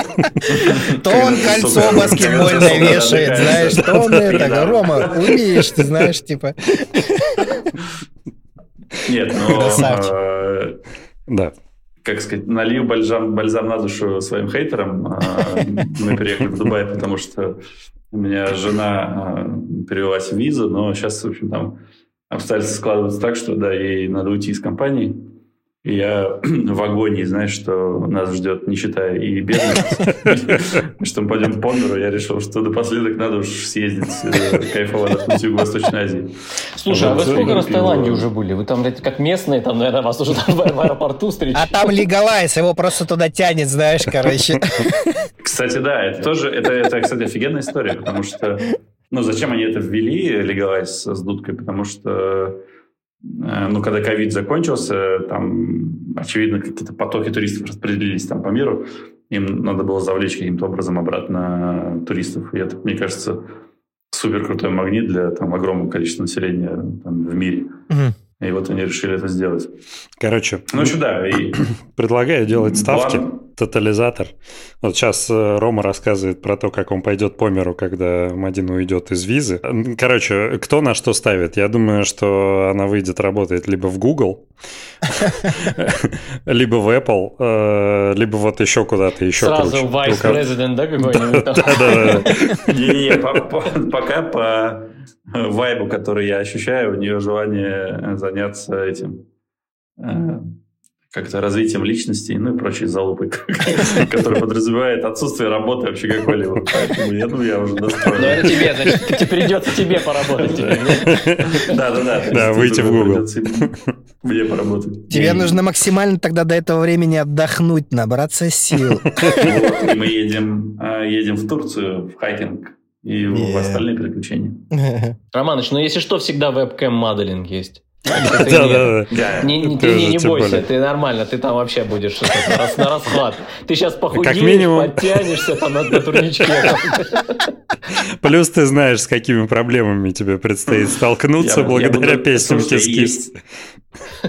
То он кольцо баскетбольное вешает, знаешь, то он это. Рома, умеешь, ты знаешь, типа. Нет, но... Э, Да. как сказать, налью бальзам, бальзам на душу своим хейтерам. А, Мы переехали в Дубай, потому что у меня жена а, перевелась в визу, но сейчас, в общем, там обстоятельства складываются так, что, да, ей надо уйти из компании. Я <clears throat> в агонии, знаешь, что нас ждет нищета и бедность. <laughs> Что мы пойдем по миру, я решил, что напоследок надо уж съездить э, кайфово отдохнуть в Юго-Восточной Азии. Слушай, а вы сколько раз в Таиланде уже были? Вы там, как местные, там, наверное, вас уже там в аэропорту А встречают. там легалайз, его просто туда тянет, знаешь, короче. <laughs> Кстати, да, это тоже, это, это, кстати, офигенная история, потому что, ну, зачем они это ввели, легалайз с дудкой, потому что, ну, когда ковид закончился, там, очевидно, какие-то потоки туристов распределились там по миру, им надо было завлечь каким-то образом обратно туристов. И это, мне кажется, супер крутой магнит для там огромного количества населения там, в мире. Мгм. И вот они решили это сделать. Короче, Ну, еще да, и <clears throat> предлагаю делать ставки. Ладно. Тотализатор. Вот сейчас э, Рома рассказывает про то, как он пойдет по миру, когда Мадина уйдет из визы. Короче, кто на что ставит? Я думаю, что она выйдет работает либо в Google, <laughs> либо в Apple, э, либо вот еще куда-то, еще Сразу president, да, какой-нибудь там? <laughs> Да-да-да. Не-не, по- по- пока по <laughs> вайбу, который я ощущаю, у нее желание заняться этим э, как-то развитием личности, ну и прочей залупой, <laughs> который подразумевает отсутствие работы вообще какой-либо. Поэтому я думаю, я уже Ну, достроен. это тебе, значит, тебе придется тебе поработать теперь. нет? Да-да-да. Да, выйти в Google. Мне поработать. Тебе нужно максимально тогда до этого времени отдохнуть, набраться сил. Мы едем, а, едем в Турцию в хайкинг и в Yeah. остальные приключения. <laughs> Романыч, ну если что, всегда есть. Ты не- Да-да-да. Да. Не, не, Ты не, бойся, ты нормально, ты там вообще будешь на, рас- на расхват. Ты сейчас похудеешь, подтянешься там на, турничке. <laughs> Плюс ты знаешь, с какими проблемами тебе предстоит столкнуться благодаря песням Кис-Кис. есть,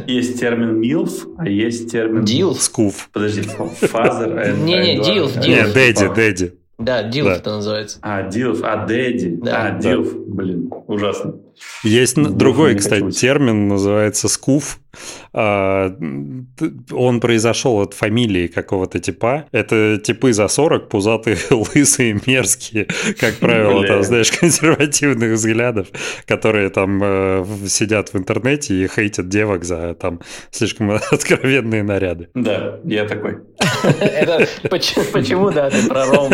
есть термин MILF, а есть термин... DILF. Скуф. Подожди, father. Не-не, DILF, Не, DILF. Daddy, daddy. Да, DILF Да. это называется. А, DILF, а, daddy. Да. А, Да. DILF, блин, ужасно. Есть Скуф другой, кстати, термин, называется скуф. А, Он произошел от фамилии какого-то типа. Это типы за 40, пузатые, <laughs> лысые, мерзкие, как правило, там, знаешь, <laughs> консервативных взглядов, которые там э, сидят в интернете и хейтят девок за там слишком <laughs> откровенные наряды. Да, я такой. Почему, да, ты про Ром,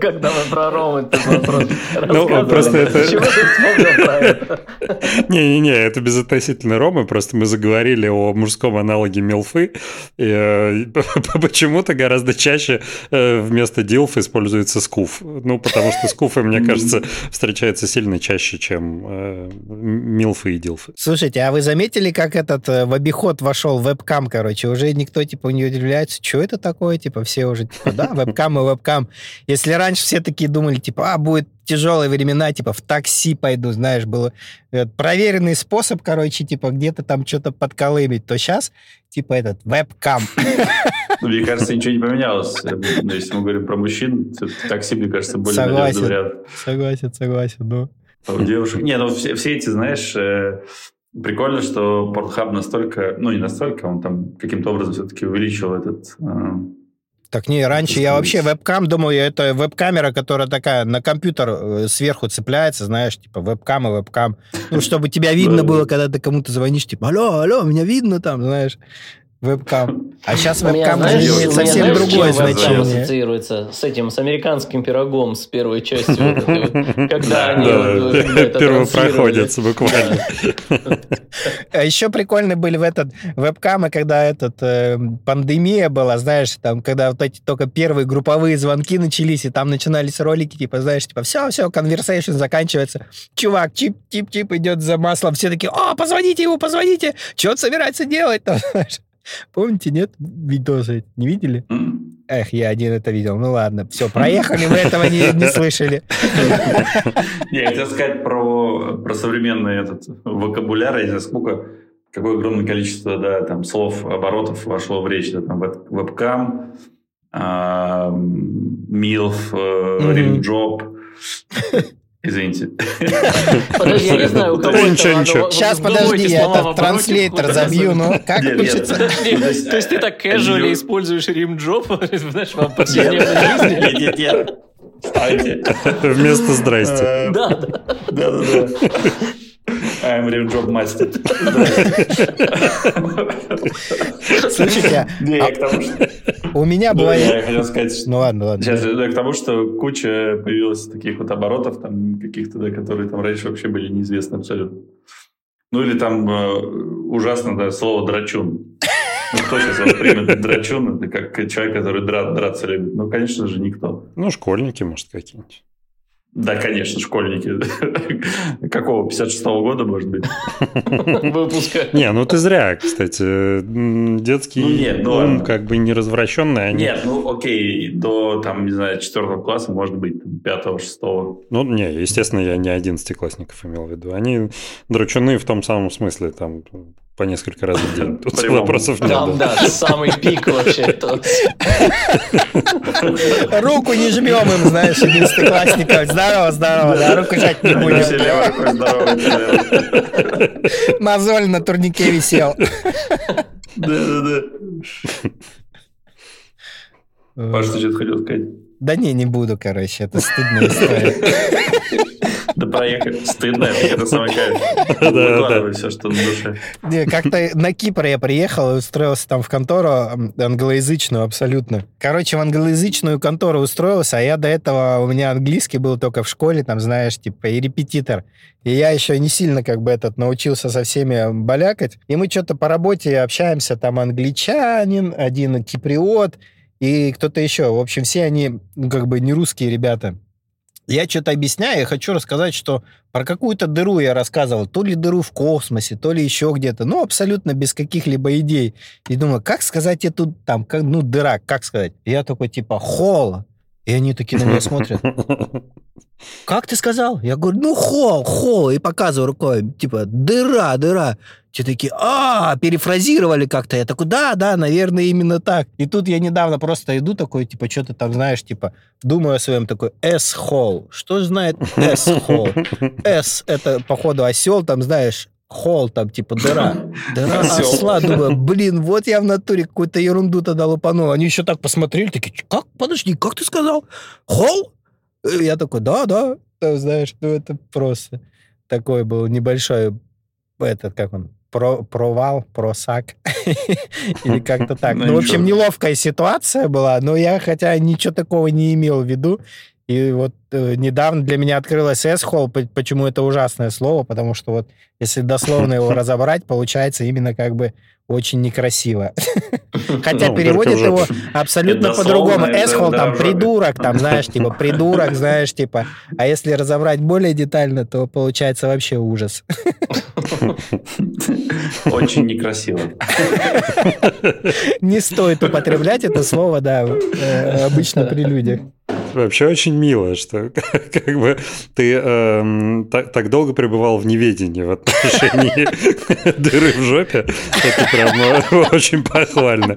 когда мы про Ром этот вопрос Ну, просто это- Почему ты вспомнил про это? Не-не-не, это безотносительно Ромы, просто мы заговорили о мужском аналоге Милфы, и э, <laughs> почему-то гораздо чаще э, вместо Дилф используется скуф. Ну, потому что скуфы, мне кажется, встречаются сильно чаще, чем э, Милфы и Дилфы. Слушайте, а вы заметили, как этот в обиход вошел вебкам, короче? Уже никто, типа, не удивляется, что это такое? Типа, все уже, типа, да, вебкам и вебкам. Если раньше все такие думали, типа, а, будет тяжелые времена, типа, в такси пойду, знаешь, был э, проверенный способ, короче, типа, где-то там что-то подколымить, то сейчас, типа, этот, вебкам. Ну, Мне кажется, ничего не поменялось. Ну, Если мы говорим про мужчин, такси, мне кажется, более Согласен. вариант. Согласен, согласен, ну. А у девушек... Не, ну все, все эти, знаешь, э, прикольно, что Pornhub настолько, ну не настолько, он там каким-то образом все-таки увеличил этот... э, Так не, раньше я вообще вебкам думал, это веб-камера, которая такая на компьютер э, сверху цепляется, знаешь, типа вебкам и вебкам. Ну, чтобы тебя видно было, когда ты кому-то звонишь, типа, алло, алло, меня видно там, знаешь, вебкам. А сейчас вебкам имеет совсем знаешь, другое чем вебкам значение. ассоциируется с этим, с американским пирогом, с первой частью. вот, Когда они первопроходец буквально. А еще прикольные были в этот вебкамы, когда этот э, пандемия была, знаешь, там, когда вот эти только первые групповые звонки начались, и там начинались ролики, типа, знаешь, типа, все, все, conversation заканчивается. Чувак, чип-чип-чип идет за маслом, все такие, о, позвоните ему, позвоните, что он собирается делать там, знаешь. <laughs> Помните, нет, видосы? Не видели? Эх, я один это видел. Ну ладно, все, <laughs> проехали, вы этого не, не слышали. Я хотел сказать про, про современный этот вокабуляр, я не знаю, сколько, какое огромное количество да, там, слов, оборотов вошло в речь. Да, там, веб- вебкам, а, милф, э, римджоп. <laughs> Извините. <laughs> Подожди, я не знаю, у кого ничего, ничего. Сейчас, подожди, я этот транслейтер забью, ну, как Ну, то есть, ты так casually используешь римджоп, <laughs> знаешь, в повседневной жизни? Нет, нет, нет. Вместо «здрасте». Э, Да, да. Да, да, да. I'm rimjob master. Слушайте, Не, я к тому, что... у меня Ну, была... Я хотел сказать, что... Ну ладно, ладно. Сейчас я к тому, что куча появилась таких вот оборотов, там каких-то, да, которые там раньше вообще были неизвестны абсолютно. Ну или там э, ужасно, да, слово драчун. Ну, кто сейчас воспримет драчун? Это как человек, который дра- драться любит. Ну, конечно же, никто. Ну, школьники, может, какие-нибудь. Да, конечно, школьники. <laughs> Какого, 56-го года, может быть? <laughs> Выпуска. Не, ну ты зря, кстати. Детский Ну, нет, ну ум как бы не развращенный. Они... Нет, ну окей, до, там, не знаю, четвертого класса, может быть, там, пятого, шестого. Ну, не, естественно, я не одиннадцатиклассников имел в виду. Они драчуны в том самом смысле, там, по несколько раз в день. <laughs> Тут Прямом. вопросов нет. Там, да, самый пик вообще. <laughs> Тут. Руку не жмем им, знаешь, одиннадцатиклассников. Здорово, здорово, да, руку жать не будем. Мозоль на турнике висел. Да-да-да. Паша, ты что-то хотел сказать? Да не, не буду, короче, это стыдная история. Да проехать. Стыдно, это, кайф. Да, Выкладывай все, что на душе. Не, Как-то на Кипр я приехал и устроился там в контору англоязычную абсолютно. Короче, в англоязычную контору устроился, а я до этого, у меня английский был только в школе, там, знаешь, типа, и репетитор. И я еще не сильно как бы этот научился со всеми балякать. И мы что-то по работе общаемся, там англичанин, один киприот и кто-то еще. В общем, все они ну, как бы не русские ребята. Я что-то объясняю, я хочу рассказать, что про какую-то дыру я рассказывал, то ли дыру в космосе, то ли еще где-то, ну, абсолютно без каких-либо идей. И думаю, как сказать эту, там, как, ну, дыра, как сказать? И я такой, типа, холл. И они такие на меня смотрят. <laughs> Как ты сказал? Я говорю, ну, холл, холл. И показываю рукой, типа, дыра, дыра. Те такие, а, перефразировали как-то. Я такой, да, да, наверное, именно так. И тут я недавно просто иду такой, типа, что ты там знаешь, типа, думаю о своем такой, S-холл. Что знает S-холл? S — это, походу, осел, там, знаешь, холл, там, типа, дыра. Дыра осла. Думаю, блин, вот я в натуре какую-то ерунду тогда лупанул. Они еще так посмотрели, такие, как, подожди, как ты сказал? Холл? И Я такой, да, да. Там, знаешь, ну это просто такой был небольшой, этот, как он, про, провал, просак. <laughs> Или как-то так. Ну, Ну, в общем, неловкая ситуация была, но я хотя ничего такого не имел в виду. И вот э, недавно для меня открылось S-холл. П- Почему это ужасное слово? Потому что вот если дословно его <laughs> разобрать, получается именно как бы очень некрасиво. <laughs> Хотя Ну, переводит его абсолютно по-другому. да, там придурок, там, знаешь, типа придурок, знаешь, типа. А если разобрать более детально, то получается вообще ужас. <laughs> Очень некрасиво. <laughs> Не стоит употреблять это слово, да, э, обычно при людях. Вообще очень мило, что <laughs> как бы ты эм, так, так долго пребывал в неведении в отношении <laughs> дыры в жопе. Это прям э, очень похвально.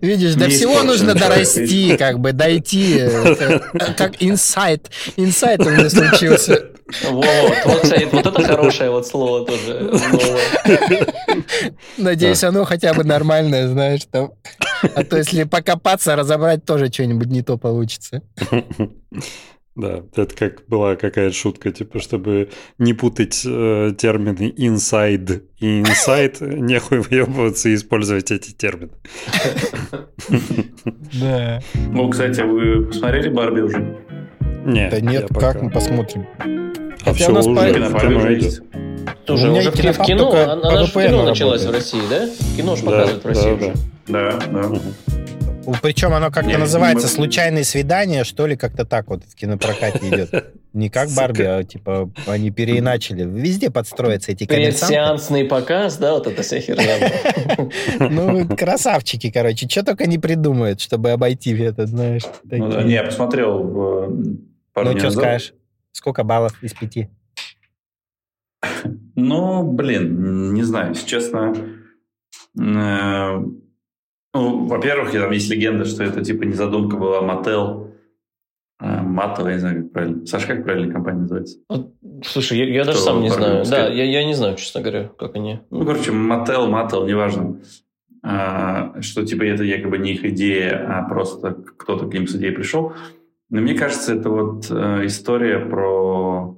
Видишь, до всего нужно дорасти, как бы дойти. Это Как инсайт. Инсайт у меня случился. Вот, вот, кстати, вот это хорошее вот слово тоже новое. Надеюсь, оно хотя бы нормальное, знаешь, там. А то если покопаться, разобрать, тоже что-нибудь не то получится. Да, это как была какая-то шутка, типа, чтобы не путать э, термины inside и inside, нехуй выебываться и использовать эти термины. Да. Ну, кстати, вы посмотрели Барби уже? Нет, Да нет, я пока. как мы посмотрим? А Хотя всё у нас уже кино уже идет. есть. Слушай, У меня уже в кинопарк кино, только она же в кино началась в. России, да? Кино же Да, показывают в России да, уже. Да, да. Причем оно как-то называется могу- «Случайные свидания», что ли, как-то так вот в кинопрокате идет. <laughs> Не как. Барби, а типа они переиначили. Везде подстроятся эти коммерсанты. Предсеансный показ, да, вот эта вся херня. <laughs> Ну, красавчики, короче. Что только не придумают, чтобы обойти это, знаешь. Ну не, я посмотрел в, м, пару Ну, что назад. скажешь? Сколько баллов из пяти? <laughs> Ну, блин, не знаю, если честно. э, Ну, во-первых, там есть легенда, что это типа не задумка была Мотел. Матова, я не знаю, как правильно. Саша, как правильно компания называется? Слушай, я, я даже сам не знаю. Да, я, я не знаю, честно говоря, как они. Ну, короче, Мотел, Мател, неважно. А, что типа это якобы не их идея, а просто кто-то к ним с идеей пришел. Но мне кажется, это вот э, история про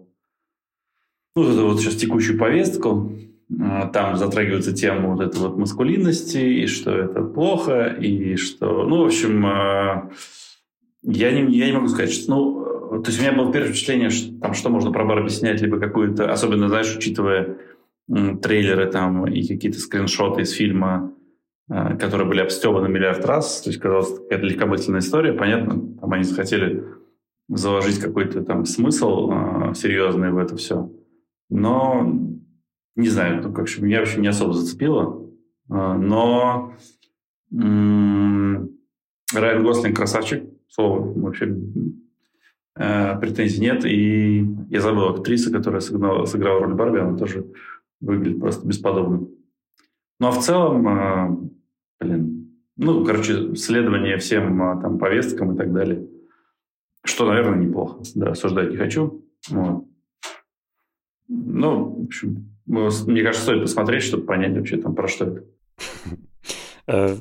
ну, эту вот сейчас текущую повестку. Э, Там затрагивается тема вот этой вот маскулинности, и что это плохо, и что... Ну, в общем, э, я не, я не могу сказать, что... Ну, э, то есть у меня было первое впечатление, что, там, что можно про Барби снять, либо какую-то... Особенно, знаешь, учитывая трейлеры там и какие-то скриншоты из фильма, которые были обстебаны миллиард раз. То есть, казалось, какая-то легкомысленная история. Понятно, там они захотели заложить какой-то там смысл э, серьезный в это все. Но не знаю, ну, как, меня вообще не особо зацепило. Э, но м- Райан Гослинг красавчик, слово вообще э, претензий нет. И я забыл актрису, которая сыграла, сыграла роль Барби, она тоже выглядит просто бесподобно. Ну а в целом, э, блин, ну, короче, следование всем э, там повесткам и так далее. Что, наверное, неплохо. Да, осуждать не хочу. Вот. Ну, в общем, мне кажется, стоит посмотреть, чтобы понять вообще там про что это.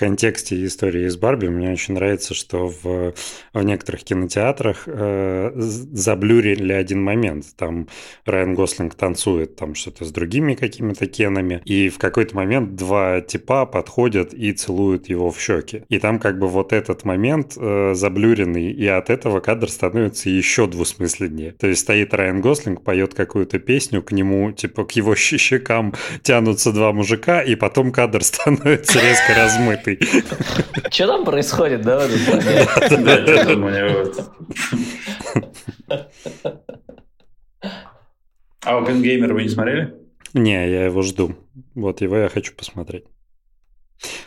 Контексте истории с Барби мне очень нравится, что в, в некоторых кинотеатрах э, заблюрили один момент. Там Райан Гослинг танцует там что-то с другими какими-то кенами, и в какой-то момент два типа подходят и целуют его в щеки. И там как бы вот этот момент э, заблюренный, и от этого кадр становится еще двусмысленнее. То есть стоит Райан Гослинг, поет какую-то песню, к нему, типа, к его щекам тянутся два мужика, и потом кадр <laughs> становится резко размытый. Что там происходит, да, в А Опенгеймер вы не смотрели? Не, я его жду. Вот его я хочу посмотреть.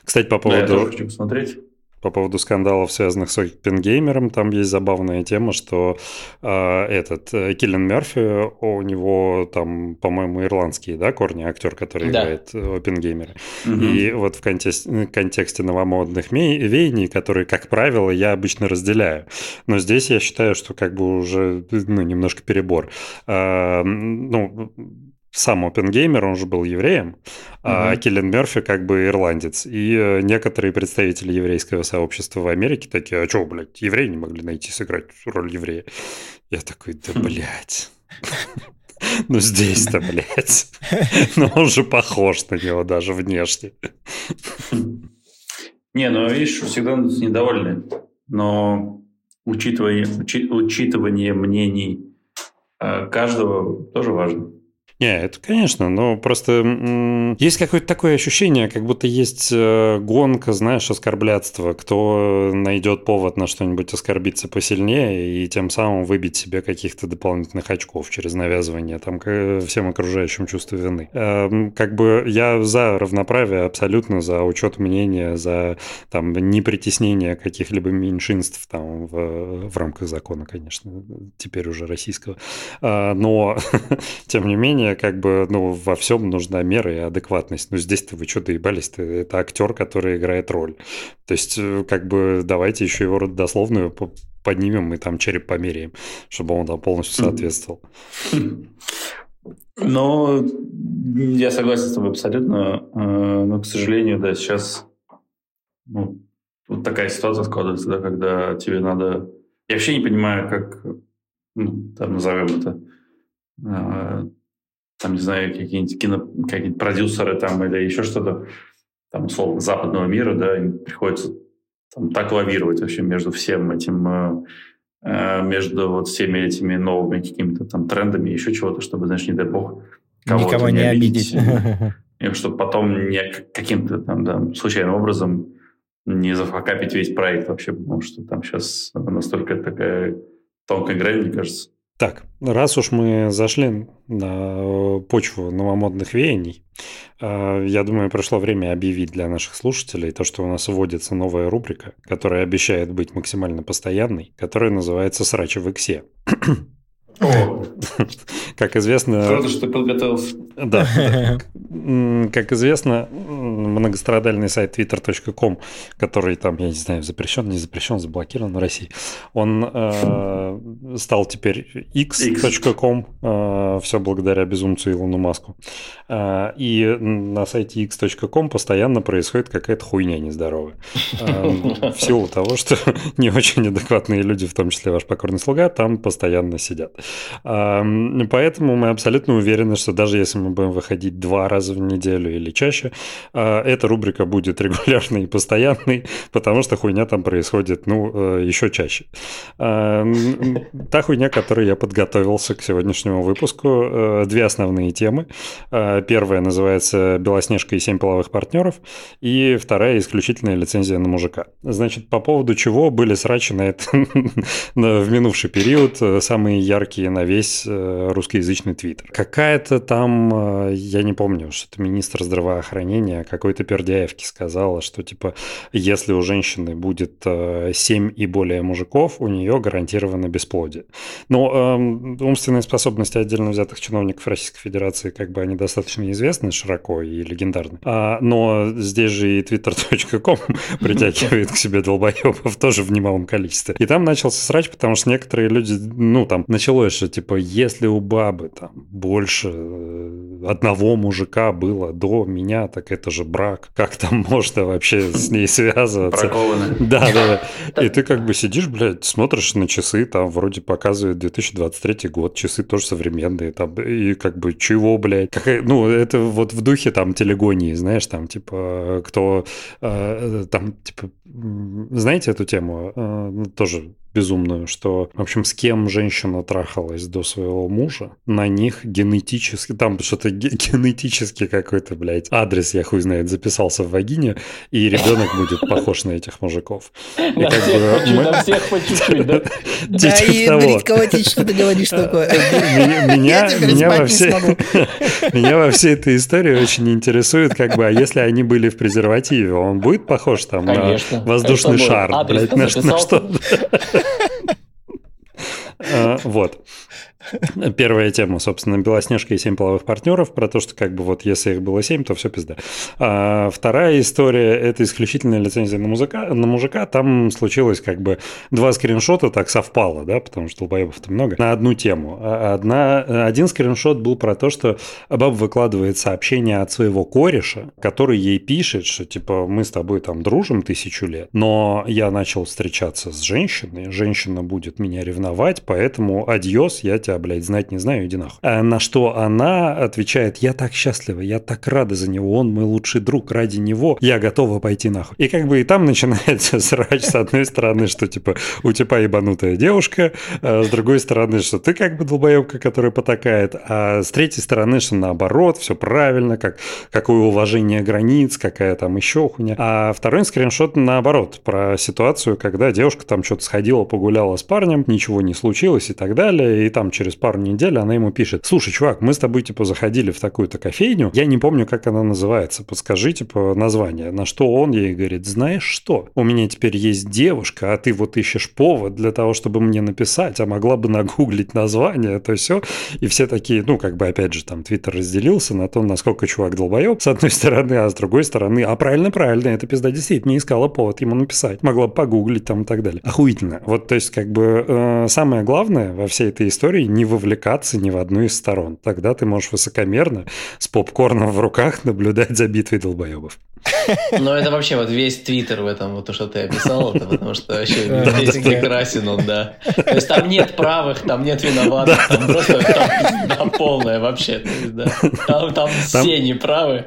Кстати, по поводу... Да, я тоже хочу посмотреть по поводу скандалов, связанных с Опенгеймером, там есть забавная тема, что э, этот э, Киллен Мерфи, у него там, по-моему, ирландские, да, корни, актер, который да. играет Опенгеймера. Угу. И вот в контексте, контексте новомодных веяний, которые, как правило, я обычно разделяю. Но здесь я считаю, что как бы уже ну, немножко перебор. Э, ну, сам Опенгеймер, он же был евреем, uh-huh. а Киллен Мерфи как бы ирландец. И э, некоторые представители еврейского сообщества в Америке такие, а что, блядь, евреи не могли найти сыграть роль еврея? Я такой, да, хм. блядь. <laughs> Ну, здесь-то, блядь. <laughs> Но он же похож на него даже внешне. Не, ну, видишь, всегда недовольны. Но учитывание, учи, учитывание мнений э, каждого тоже важно. Не, это, конечно, но просто есть какое-то такое ощущение, как будто есть э, гонка, знаешь, оскорблятства. Кто найдет повод на что-нибудь оскорбиться посильнее и тем самым выбить себе каких-то дополнительных очков через навязывание там всем окружающим чувство вины. Эм, как бы я за равноправие абсолютно, за учет мнения, за там непритеснение каких-либо меньшинств там в, в рамках закона, конечно, теперь уже российского. А, но, <laughs> тем не менее, как бы, ну, во всем нужна мера и адекватность. Ну, здесь-то вы что доебались-то? Это актер, который играет роль. То есть, э, как бы, давайте еще его родословную поднимем и там череп померяем, чтобы он там полностью соответствовал. Ну, я согласен с тобой абсолютно. Э, но, к сожалению, да, сейчас ну, вот такая ситуация складывается, да, когда тебе надо... Я вообще не понимаю, как, ну, там, назовем это, э, там, не знаю, какие-нибудь кино, какие-нибудь продюсеры там или еще что-то, там, условно, западного мира, да, им приходится там, так лавировать вообще между всем этим, э, э, между вот всеми этими новыми какими-то там трендами, еще чего-то, чтобы, знаешь, не дай бог, кого-то Никого не, не обидеть. <laughs> И чтобы потом не каким-то там, да, случайным образом не зафакапить весь проект вообще, потому что там сейчас настолько такая тонкая грань, мне кажется. Так, раз уж мы зашли на почву новомодных веяний, э, я думаю, пришло время объявить для наших слушателей то, что у нас вводится новая рубрика, которая обещает быть максимально постоянной, которая называется «Срачи в иксе». <laughs> Как известно... Круто, что ты подготовился. Да. <laughs> Как известно, многострадальный сайт twitter.com, который там, я не знаю, запрещен, не запрещен, заблокирован в России, он э, стал теперь x.com, э, все благодаря безумцу Илону Маску. Э, и на сайте x.com постоянно происходит какая-то хуйня нездоровая. Э, в силу того, что <laughs> не очень адекватные люди, в том числе ваш покорный слуга, там постоянно сидят. Поэтому мы абсолютно уверены, что даже если мы будем выходить два раза в неделю или чаще, э, эта рубрика будет регулярной и постоянной, потому что хуйня там происходит, ну, э, еще чаще. Э, та хуйня, которой я подготовился к сегодняшнему выпуску, две основные темы. Первая называется «Белоснежка и семь половых партнеров», и вторая – исключительная лицензия на мужика. Значит, по поводу чего были срачи на <laughs> это в минувший период самые яркие на весь русскоязычный твиттер. Какая-то там, я не помню, что это министр здравоохранения какой-то пердяевки сказала, что типа если у женщины будет 7 и более мужиков, у нее гарантировано бесплодие. Но э, умственные способности отдельно взятых чиновников Российской Федерации как бы они достаточно известны широко и легендарны. А, но здесь же и twitter.com <laughs> притягивает к себе долбоебов тоже в немалом количестве. И там начался срач, потому что некоторые люди, ну там началось, что типа если у бабы там больше э, одного мужика было до меня, так это же брак. Как там <laughs> можно вообще с ней связываться? Бракованы. <laughs> Да, да, да. И ты как бы сидишь, блядь, смотришь на часы, там вроде показывает 2023 год, часы тоже современные, там, и как бы чего, блядь? Какая, ну, это вот в духе там телегонии, знаешь, там, типа, кто, э, там, типа, знаете эту тему? Э, ну, тоже безумную, что, в общем, с кем женщина трахалась до своего мужа, на них генетически, там что-то <laughs> генетически какой-то, блядь, адрес, я хуй знает, записался в вагине, и ребенок будет похож на этих мужиков. на, всех, по чуть-чуть, да? <laughs> Да, и Дритковатич, что ты говоришь <laughs> такое? Меня, меня, во всей, меня во всей этой истории очень интересует, как бы, а если они были в презервативе, он будет похож там на воздушный шар, блядь, на что? Э, <laughs> вот. Первая тема, собственно, Белоснежка и семь половых партнеров, про то, что как бы вот если их было семь, то все пизда. А вторая история – это исключительная лицензия на, музыка, на мужика. Там случилось как бы два скриншота, так совпало, да, потому что долбоебов-то много, на одну тему. А одна, один скриншот был про то, что баба выкладывает сообщение от своего кореша, который ей пишет, что типа мы с тобой там дружим тысячу лет, но я начал встречаться с женщиной, женщина будет меня ревновать, поэтому адьос, я тебя, блядь, знать не знаю, иди нахуй. А на что она отвечает, я так счастлива, я так рада за него, он мой лучший друг, ради него я готова пойти нахуй. И как бы и там <laughs> начинается срач с одной стороны, что типа у тебя ебанутая девушка, а с другой стороны, что ты как бы долбоебка, которая потакает, а с третьей стороны, что наоборот, все правильно, как, какое уважение границ, какая там еще хуйня. А второй скриншот наоборот, про ситуацию, когда девушка там что-то сходила, погуляла с парнем, ничего не случилось и так далее, и там через пару недель она ему пишет, слушай, чувак, мы с тобой, типа, заходили в такую-то кофейню, я не помню, как она называется, подскажи, типа, название. На что он ей говорит, знаешь что, у меня теперь есть девушка, а ты вот ищешь повод для того, чтобы мне написать, а могла бы нагуглить название, то все. И все такие, ну, как бы, опять же, там, Твиттер разделился на то, насколько чувак долбоеб, с одной <laughs> стороны, а с другой стороны, а правильно, правильно, эта пизда действительно искала повод ему написать, могла бы погуглить там и так далее. Охуительно. Вот, то есть, как бы, э, самое главное во всей этой истории не вовлекаться ни в одну из сторон. Тогда ты можешь высокомерно с попкорном в руках наблюдать за битвой долбоебов. Но это вообще вот весь твиттер в этом, вот то, что ты описал, это потому что вообще весь прекрасен он, да. То есть там нет правых, там нет виноватых, там просто там полная вообще. Там, там все неправы.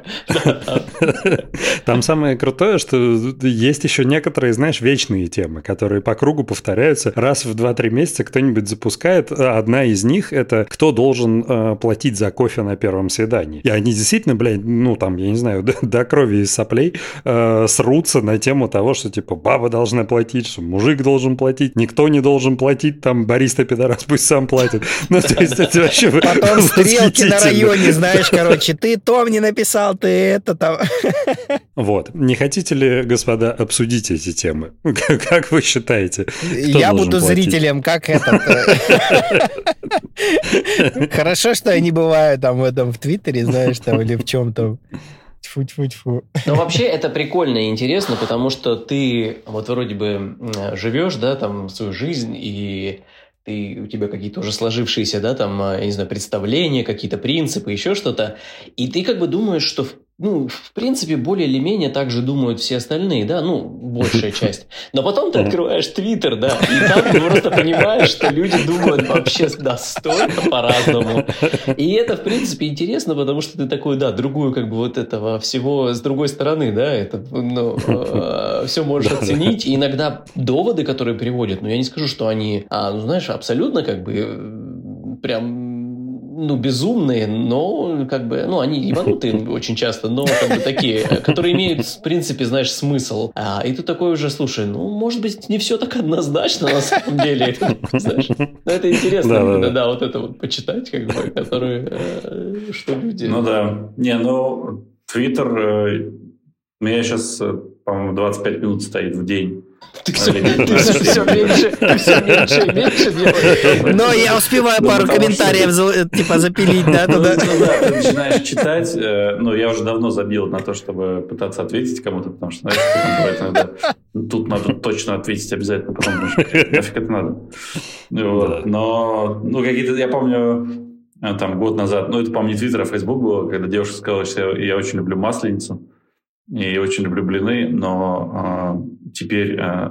Там самое крутое, что есть еще некоторые, знаешь, вечные темы, которые по кругу повторяются. Раз в 2-3 месяца кто-нибудь запускает. Одна из них – это кто должен э, платить за кофе на первом свидании. И они действительно, блядь, ну там, я не знаю, до, до крови из соплей э, срутся на тему того, что типа баба должна платить, что мужик должен платить, никто не должен платить, там бариста пидорас пусть сам платит. <laughs> Ну, то есть это <laughs> вообще Потом стрелки на районе, знаешь, <laughs> короче, ты то мне написал, ты это там. Вот. Не хотите ли, господа, обсудить эти темы? Как вы считаете? Я буду зрителем, как это. Хорошо, что я не бываю там в этом в Твиттере, знаешь, там или в чем-то. Тьфу-тьфу-тьфу. Но вообще это прикольно и интересно, потому что ты вот вроде бы живешь, да, там свою жизнь, и ты, у тебя какие-то уже сложившиеся, да, там, я не знаю, представления, какие-то принципы, еще что-то, и ты как бы думаешь, что ну, в принципе, более или менее так же думают все остальные, да, ну, большая <laughs> часть. Но потом ты открываешь Твиттер, да, и там ты просто понимаешь, что люди думают вообще настолько по-разному. И это, в принципе, интересно, потому что ты такой, да, другую как бы вот этого всего с другой стороны, да, это, ну, э, все можешь оценить. И иногда доводы, которые приводят, ну, я не скажу, что они, а, ну, знаешь, абсолютно как бы прям ну, безумные, но как бы, ну, они ебанутые <laughs> очень часто, но как бы такие, которые имеют, в принципе, знаешь, смысл. А, и ты такой уже, слушай, ну, может быть, не все так однозначно на самом деле. <laughs> Знаешь, но это интересно, да, да, да. да, вот это вот почитать, как бы, которые, э, что люди... Ну да, не, ну, Твиттер, э, у меня сейчас, э, по-моему, 25 минут стоит в день. Ты все, ты все меньше, ты все меньше и меньше делаешь. Но я успеваю ну, пару комментариев типа запилить, да, туда. Ну да, ты начинаешь читать, э, ну я уже давно забил на то, чтобы пытаться ответить кому-то, потому что, знаешь, иногда тут надо точно ответить обязательно, потом <laughs> нафиг это надо. Вот. Но, ну какие-то, я помню, э, там год назад, ну это, по-моему, не Твиттер, а Фейсбук было, когда девушка сказала, что я очень люблю масленицу и очень люблю блины, но э, теперь э,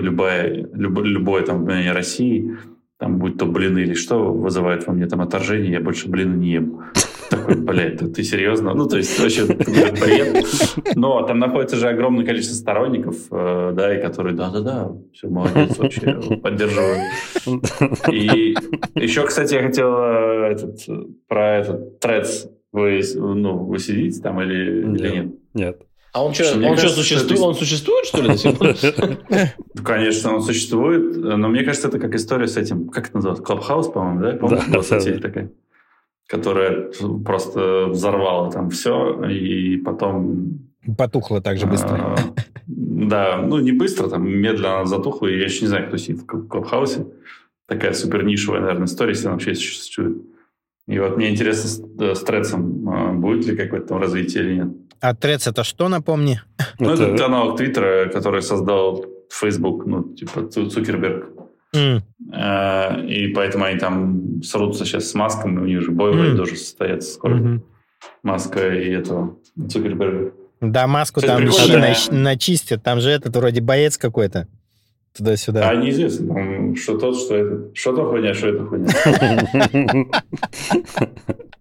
любая, люб, любое там мнение России, там будь то блины или что, вызывает во мне там отторжение, я больше блины не ем. Такой, блядь, ты, ты серьезно? Ну, то есть, вообще, бред. Но там находится же огромное количество сторонников, э, да, и которые, да-да-да, все, молодец, вообще, поддерживаю. И еще, кстати, я хотел э, этот, про этот трец вы, ну, вы сидите там или, нет, или нет? Нет. А он что, он кажется, что существует? Он существует, что ли, <laughs> Конечно, он существует, но мне кажется, это как история с этим, как это называется, Клабхаус, по-моему, да? Помните, да, да, такая, которая просто взорвала там все, и потом... Потухла так же быстро. А, да, ну не быстро, там медленно затухла, и я еще не знаю, кто сидит в Клабхаусе. Такая супер нишевая, наверное, история, если она вообще существует. И вот мне интересно с, с Трецом, а, будет ли какое-то там развитие или нет. А Трец это что, напомни? <laughs> Ну, это, это аналог Твиттера, который создал Facebook, ну, типа Цукерберг. Mm. И поэтому они там срутся сейчас с Маском, и у них же бой mm. тоже состоится скоро. Mm-hmm. Маска и этого Цукерберга. Да, Маску Кстати, там щи начистят, там же этот вроде боец какой-то туда-сюда. А неизвестно, там, что тот, что это. Что то хуйня, что это хуйня. <laughs>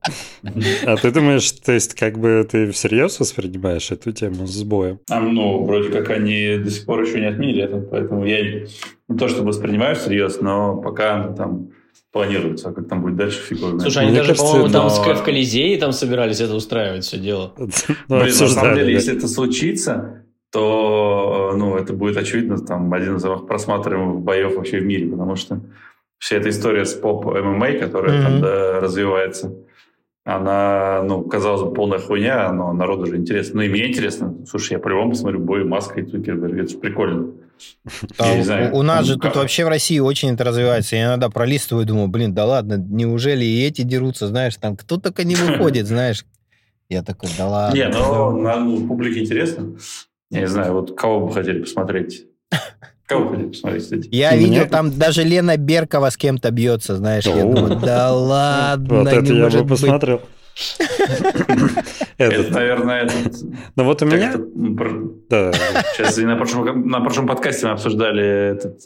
А ты думаешь, то есть как бы ты всерьез воспринимаешь эту тему с боем? А, ну, вроде как они до сих пор еще не отменили это, поэтому я не то чтобы воспринимаю всерьез, но пока там планируется, а как там будет дальше, фиг Слушай, они даже, по-моему, там но... в Колизее там собирались это устраивать, все дело. Ну, Блин, на самом деле, если это случится, то ну, это будет, очевидно, там, один из самых просматриваемых боев вообще в мире, потому что вся эта история с поп-ММА, которая mm-hmm. там да, развивается, она, ну, казалось бы, полная хуйня, но народу же интересно. Ну, и мне интересно. Слушай, я по-любому посмотрю бой Маска и Цукерберг. Это же прикольно. <laughs> А, знаю, у нас же как... тут вообще в России очень это развивается. Я иногда пролистываю думаю, блин, да ладно, неужели и эти дерутся, знаешь, там кто только не <laughs> выходит, знаешь. Я такой, да ладно. Не, ну, ну публике интересно. Я не знаю, вот кого бы хотели посмотреть? Кого хотели посмотреть, кстати? Я видел, там даже Лена Беркова с кем-то бьется, знаешь. Я думаю, да <laughs> ладно, Вот это я бы посмотрел. Это, наверное. Ну вот у меня... Сейчас на прошлом подкасте мы обсуждали этот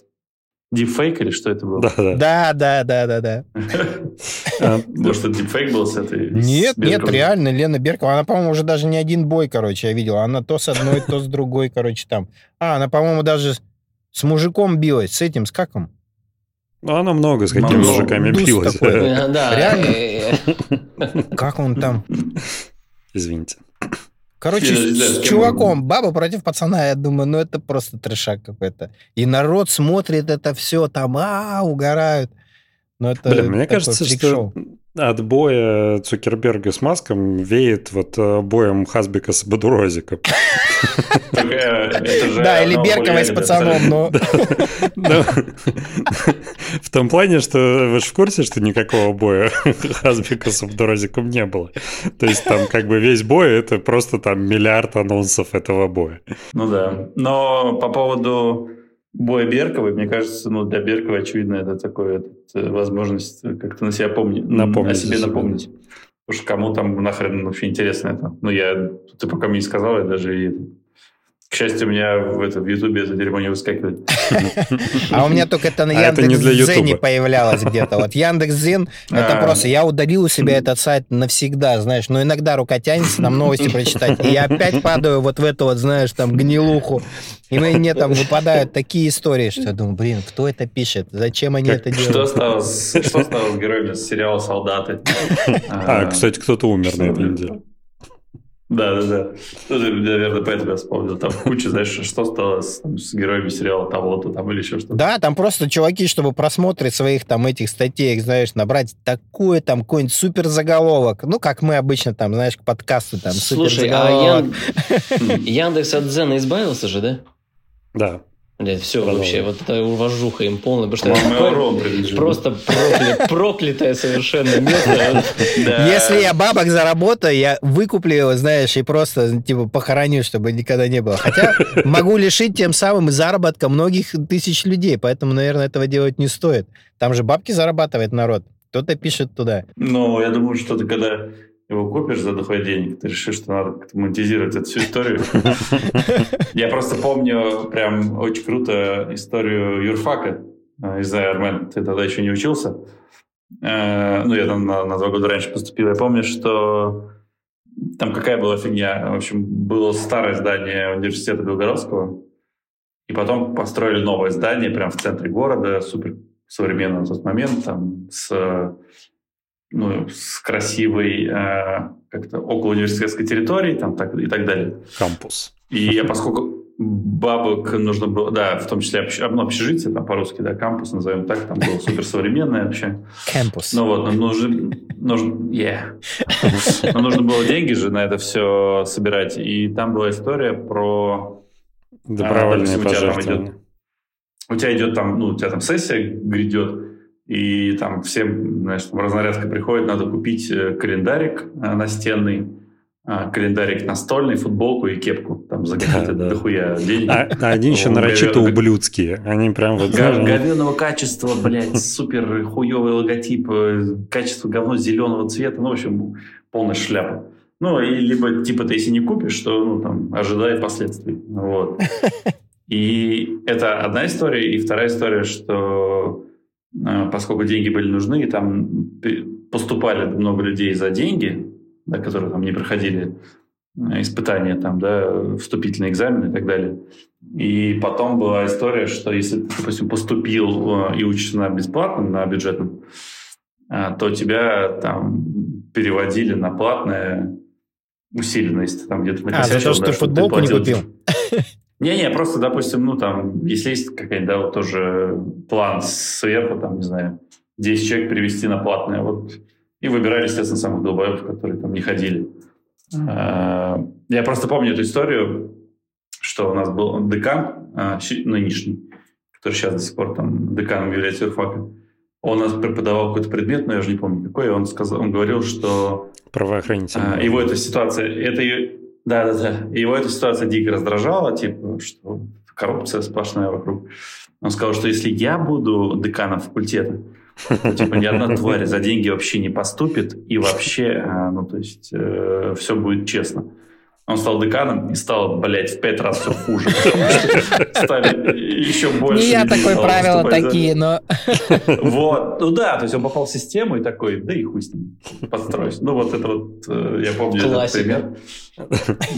Дипфейк или что это было? Да, да, да, да, да, да. <laughs> А, может, это дипфейк был с этой? Нет, нет, реально, Лена Беркова. Она, по-моему, уже даже не один бой, короче, я видел. Она то с одной, то с другой, короче, там. А, она, по-моему, даже с мужиком билась, с этим, с каком? Ну, она много с какими мужиками билась. <laughs> Да, реально. <laughs> Как он там? Извините. Короче, с, с чуваком, баба против пацана, я думаю, ну это просто трешак какой-то. И народ смотрит это все, там, а, угорают. Но это Блин, мне кажется, что от боя Цукерберга с Маском веет вот э, боем Хасбика с Бадурозиком. Да, или Берковой с пацаном, но... В том плане, что вы же в курсе, что никакого боя Хасбика с Бадурозиком не было. То есть там как бы весь бой — это просто там миллиард анонсов этого боя. Ну да. Но по поводу боя Берковой, мне кажется, ну, для Берковой, очевидно, это такая возможность как-то на себя помнить, напомнить, о себе напомнить. Потому что кому там нахрен вообще интересно это. Ну, я, ты пока мне не сказал, я даже и к счастью, у меня в, это, в Ютубе это дерьмо не выскакивает. <laughs> А у меня только это на А это не для Яндекс.Дзене Ютуба. появлялось где-то. Вот Яндекс.Дзен, это А. просто, я удалил у себя этот сайт навсегда, знаешь, но иногда рука тянется там новости прочитать, и я опять падаю вот в эту вот, знаешь, там гнилуху, и мне там выпадают такие истории, что я думаю, блин, кто это пишет, зачем они это делают? что стало с героями сериала «Солдаты»? <laughs> А, кстати, кто-то умер на этой неделе. Да, да, да. Ты, наверное, поэтому я вспомнил. Там куча, знаешь, что стало с, там, с героями сериала того-то там или еще что-то. Да, там просто чуваки, чтобы просмотры своих там этих статей, знаешь, набрать такой там какой-нибудь супер заголовок, ну, как мы обычно там, знаешь, к подкасту там супер Слушай, а заголовок. Ян- <laughs> Яндекс от Дзена избавился же, да? Да. Блядь, все Продолжим. вообще, вот это уважуха им полная, потому что это просто прокля- <laughs> проклятое совершенно место. <laughs> Если я бабок заработаю, я выкуплю его, знаешь, и просто, типа, похороню, чтобы никогда не было. Хотя <laughs> могу лишить тем самым заработка многих тысяч людей, поэтому, наверное, этого делать не стоит. Там же бабки зарабатывает народ. Кто-то пишет туда. Ну, я думаю, что ты когда его купишь за дохуя денег, ты решишь, что надо как-то монетизировать эту всю историю. <laughs> Я просто помню прям очень круто историю юрфака э, из Ironman. Ты тогда еще не учился. Э, Ну, я там на, на два года раньше поступил. Я помню, что там какая была фигня. В общем, было старое здание университета Белгородского, и потом построили новое здание прямо в центре города, супер современно на тот момент, там с, ну, с красивой э, как-то около университетской территории там, так, и так далее. Кампус. И я, поскольку бабок нужно было, да, в том числе общ- ну, общежитие, там по-русски, да, кампус назовем так, там было суперсовременное вообще. Кампус. Ну вот, но нужно, нужно, yeah. Но нужно было деньги же на это все собирать. И там была история про Добровольные допустим, у тебя там пожертвования. у тебя идет там, ну, у тебя там сессия грядет, и там всем, там разнарядка приходит, надо купить э, календарик э, настенный, а, календарик настольный, футболку и кепку. Там за какие-то Да, да. дохуя денег. А, а они еще <laughs> нарочито ублюдские. Они прям вот, знаешь, они- Говёного качества, блядь, <laughs> супер хуёвый логотип, э, качество говно зеленого цвета, ну, в общем, полная шляпа. Ну, и либо, типа, ты если не купишь, то, ну, там, ожидай последствий. Вот. <laughs> И это одна история. И вторая история, что поскольку деньги были нужны, и там поступали много людей за деньги, да, которые там не проходили э, испытания, там, да, вступительные экзамены и так далее. И потом была история, что если ты, допустим, поступил э, и учишься на бесплатном, на бюджетном, э, то тебя там переводили на платное усиленно, если ты там где-то А, за то, что ты футболку не платил. купил? <laughs> Не-не, просто, допустим, ну там, если есть какая-нибудь, да, вот тоже план сверху, там, не знаю, 10 человек перевести на платное, вот, и выбирали, естественно, самых долбоебов, которые там не ходили. А, Я просто помню эту историю, что у нас был декан а, нынешний, который сейчас до сих пор там деканом является юрфака. Он нас преподавал какой-то предмет, но я уже не помню какой, и он, сказал, он говорил, что правоохранительные. а, его эта ситуация, это и- да, да, да, его эта ситуация дико раздражала, типа, что коррупция сплошная вокруг. Он сказал, что если я буду деканом факультета, то, типа, ни одна тварь за деньги вообще не поступит, и вообще, а, ну, то есть, все будет честно. Он стал деканом и стал, блядь, в пять раз все хуже. Стали еще больше. Не я такой, правила такие, но... вот, ну да, то есть он попал в систему и такой, да и хуй с ним, подстроюсь. Ну вот это вот, э, я помню этот пример.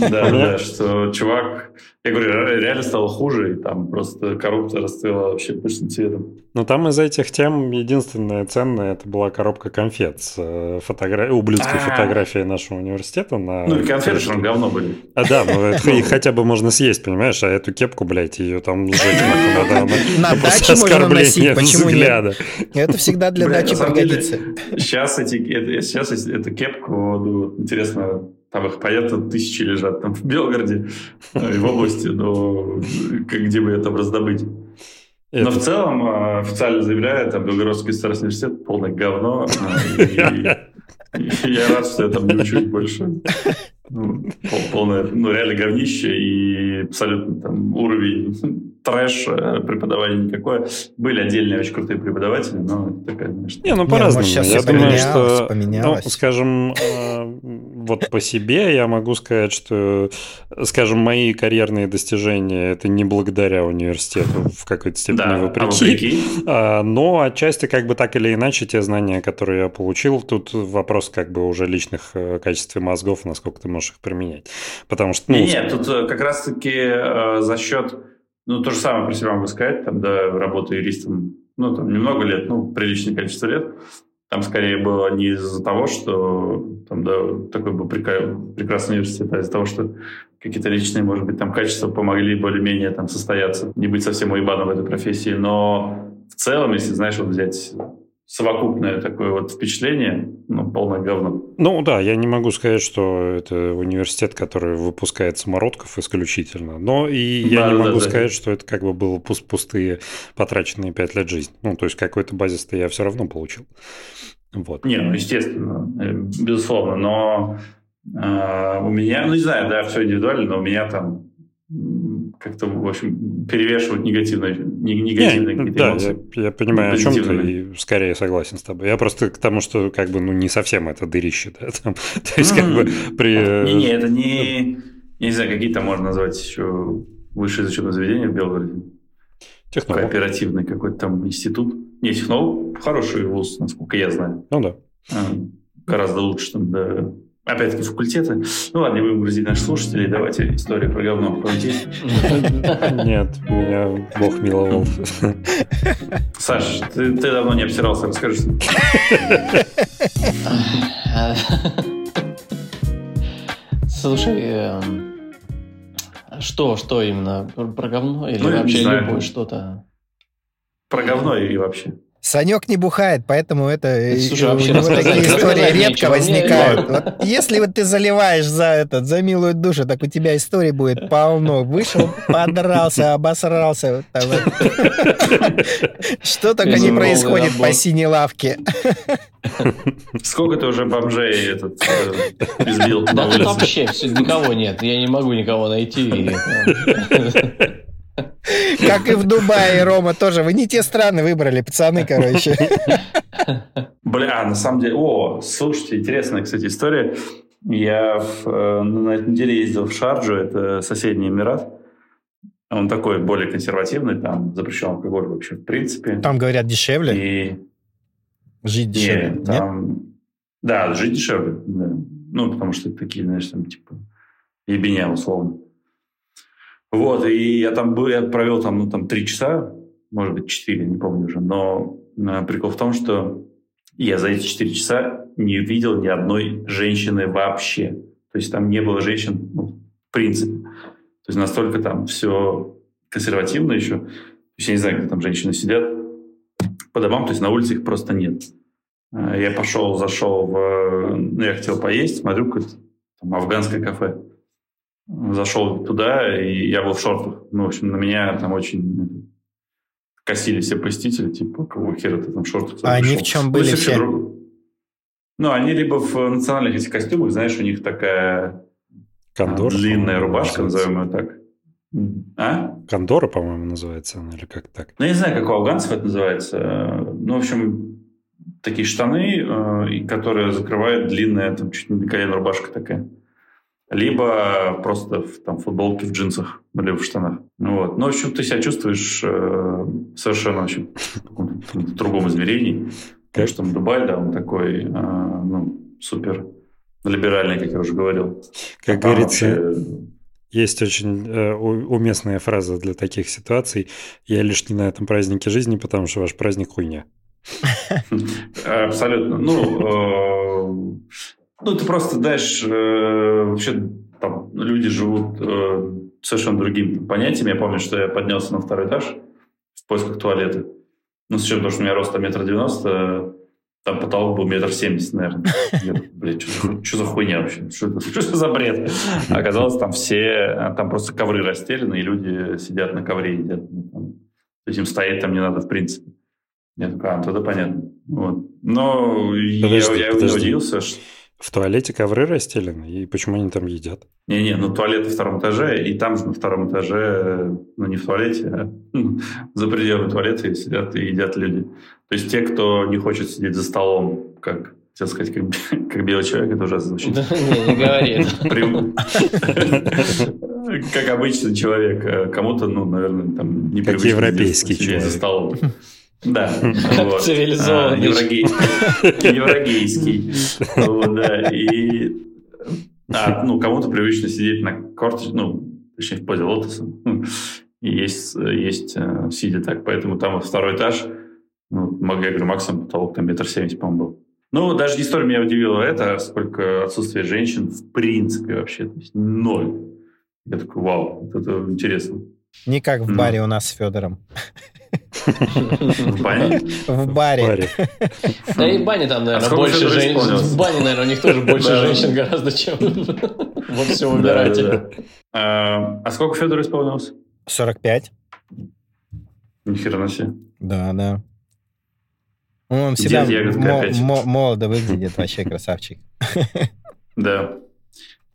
Да, да, что чувак, я говорю, ре- реально стало хуже, и там просто коррупция расцвела вообще пышным цветом. Ну, там из этих тем единственное ценное это была коробка конфет с э, фотогра- ублюдской А. фотографией нашего университета. На... Ну и конфеты же говно были. А да, ну это их хотя бы можно съесть, понимаешь? А эту кепку, блядь, ее там сжечь надо. На даче можно носить, почему нет? Это всегда для дачи пригодится. Сейчас, эти, сейчас эту кепку, ну, интересно, там их понятно тысячи лежат там в Белгороде э, и в области, но как- где бы ее там раздобыть? Но Это- в целом э, официально заявляю, там Белгородский государственный университет полное говно. э, я рад, что я там не учусь больше. Ну, пол- полное, ну, реально говнище и абсолютно там уровень трэш, э, преподавание никакое. Были отдельные очень крутые преподаватели, но такая, конечно... Не, ну по-разному. Я думаю, что, ну, скажем, э, вот по себе я могу сказать, что, скажем, мои карьерные достижения это не благодаря университету в какой-то степени да, вопреки, а, но отчасти как бы так или иначе те знания, которые я получил, тут вопрос как бы уже личных э, качеств мозгов, насколько ты можешь их применять. Потому что... Ну, нет, нет, тут как раз-таки э, за счет ну, то же самое про себя могу сказать, там, да, работаю юристом, ну, там, немного лет, ну, приличное количество лет. Там скорее было не из-за того, что там, да, такой был прекрасный университет, а из-за того, что какие-то личные, может быть, там качества помогли более-менее там состояться, не быть совсем уебаном в этой профессии. Но в целом, если, знаешь, вот взять совокупное такое вот впечатление, ну, полное говно. Ну да, я не могу сказать, что это университет, который выпускает самородков исключительно, но и я да, не могу да, сказать, да. что это как бы было пустые потраченные пять лет жизни. Ну, то есть какой-то базис-то я все равно получил. Вот. Не, ну, естественно, э, безусловно, но э, у меня, ну, не знаю, да, все индивидуально, но у меня там как-то, в общем, перевешивают негативные, негативные не, какие-то да, эмоции. Я, я понимаю, о чем ты, и скорее согласен с тобой. Я просто к тому, что как бы, ну, не совсем это дырище, да, там, <laughs> то есть, как бы, при... Не-не, это не, я не знаю, какие там можно назвать еще высшее зачетное заведение в Белгороде. Технолог. Кооперативный какой-то там институт. Не, технолог хороший вуз, насколько я знаю. Ну да. А, гораздо лучше, там, да, Опять-таки факультеты. Ну ладно, не будем грузить наших слушателей. Давайте историю про говно. Нет, меня Бог миловал. Саш, ты, ты давно не обсирался, расскажи. Слушай, эм, что, что именно? Про говно или ну, вообще любое что-то? Про говно и вообще. Санек не бухает, поэтому это э, Слушай, у него такие истории редко возникают. Вот если вот ты заливаешь за этот, за милую душу, так у тебя историй будет полно. Вышел, подрался, обосрался. Что только не происходит по синей лавке. Сколько ты уже бомжей этот э, избил Да тут вообще никого нет. Я не могу никого найти. Как и в Дубае, Рома, тоже. Вы не те страны выбрали, пацаны, короче. Бля, на самом деле... О, слушайте, интересная, кстати, история. Я в, э, на этой неделе ездил в Шарджу, это соседний Эмират. Он такой более консервативный, там запрещен алкоголь вообще в принципе. Там, говорят, дешевле? И... Жить дешевле, нет? Там... нет? Да, жить дешевле, да. Ну, потому что такие, знаешь, там, типа, ебеня, условно. Вот, и я там был, я провел там, ну, там три часа, может быть, четыре, не помню уже, но э, прикол в том, что я за эти четыре часа не видел ни одной женщины вообще. То есть там не было женщин, ну, в принципе. То есть настолько там все консервативно еще. То есть я не знаю, где там женщины сидят по домам, то есть на улице их просто нет. Э, я пошел, зашел в... Ну, я хотел поесть, смотрю, какое-то там афганское кафе зашел туда, и я был в шортах. Ну, в общем, на меня там очень косили все посетители, типа, какого хера ты там в шортах А они в чем ну, были все? Ну, они либо в национальных этих костюмах, знаешь, у них такая Кондор, длинная рубашка, назовем ее так. А? Кондора, по-моему, называется она, или как так? Ну, я не знаю, как у афганцев это называется. Ну, в общем, такие штаны, э, которые закрывают длинная, там, чуть не до колена рубашка такая либо просто в там, футболке, в джинсах, либо в штанах. Ну, вот. Ну, в общем, ты себя чувствуешь э, совершенно в общем, в другом измерении. Потому что там Дубай, да, он такой, э, ну, супер либеральный, как я уже говорил. Как а говорится, вообще... есть очень э, уместная фраза для таких ситуаций. Я лишь не на этом празднике жизни, потому что ваш праздник хуйня. Абсолютно. Ну, э, ну, ты просто знаешь, э, вообще там люди живут э, совершенно другим понятием. Я помню, что я поднялся на второй этаж в поисках туалета. Ну, с учетом того, что у меня роста метр девяносто, там потолок был метр семьдесят, наверное. Я, блин, что, что за хуйня вообще? Что <laughs> за бред? Оказалось, там все, там просто ковры расстелены, и люди сидят на ковре и едят. Ну, то есть им стоять там не надо в принципе. Я такой, а, тогда понятно. Вот. Но подожди, я, я подожди. удивился, что В туалете ковры расстелены, и почему они там едят? Не-не, ну туалет на втором этаже, и там же на втором этаже, ну не в туалете, а <laughs> за пределами туалета сидят и едят люди. То есть те, кто не хочет сидеть за столом, как хотел сказать, как, <laughs> как белый человек, это ужасно звучит. Да, не, не говори. <laughs> Как обычный человек. А кому-то, ну, наверное, там не Как европейский человек. за столом. Да. Вот. Цивилизованный. Еврогейский. Вот, да. И а, ну, кому-то привычно сидеть на корточке, ну, точнее, в позе лотоса. И есть, есть э, сидя так. Поэтому там вот второй этаж, ну, я говорю, максимум потолок там метр семьдесят, по-моему, был. Ну, даже не столь меня удивило это, а сколько отсутствие женщин в принципе вообще. То есть ноль. Я такой, вау, вот это интересно. Не как в баре у нас с Федором. В бане? В баре. Да и в бане там, А наверное, сколько больше женщин. В бане, наверное, у них тоже больше женщин гораздо, чем <laughs> во всем да. А а сколько Федору исполнилось? 45. Ни хрена себе. Да, да. Он всегда молодо выглядит, вообще красавчик. <laughs> Да.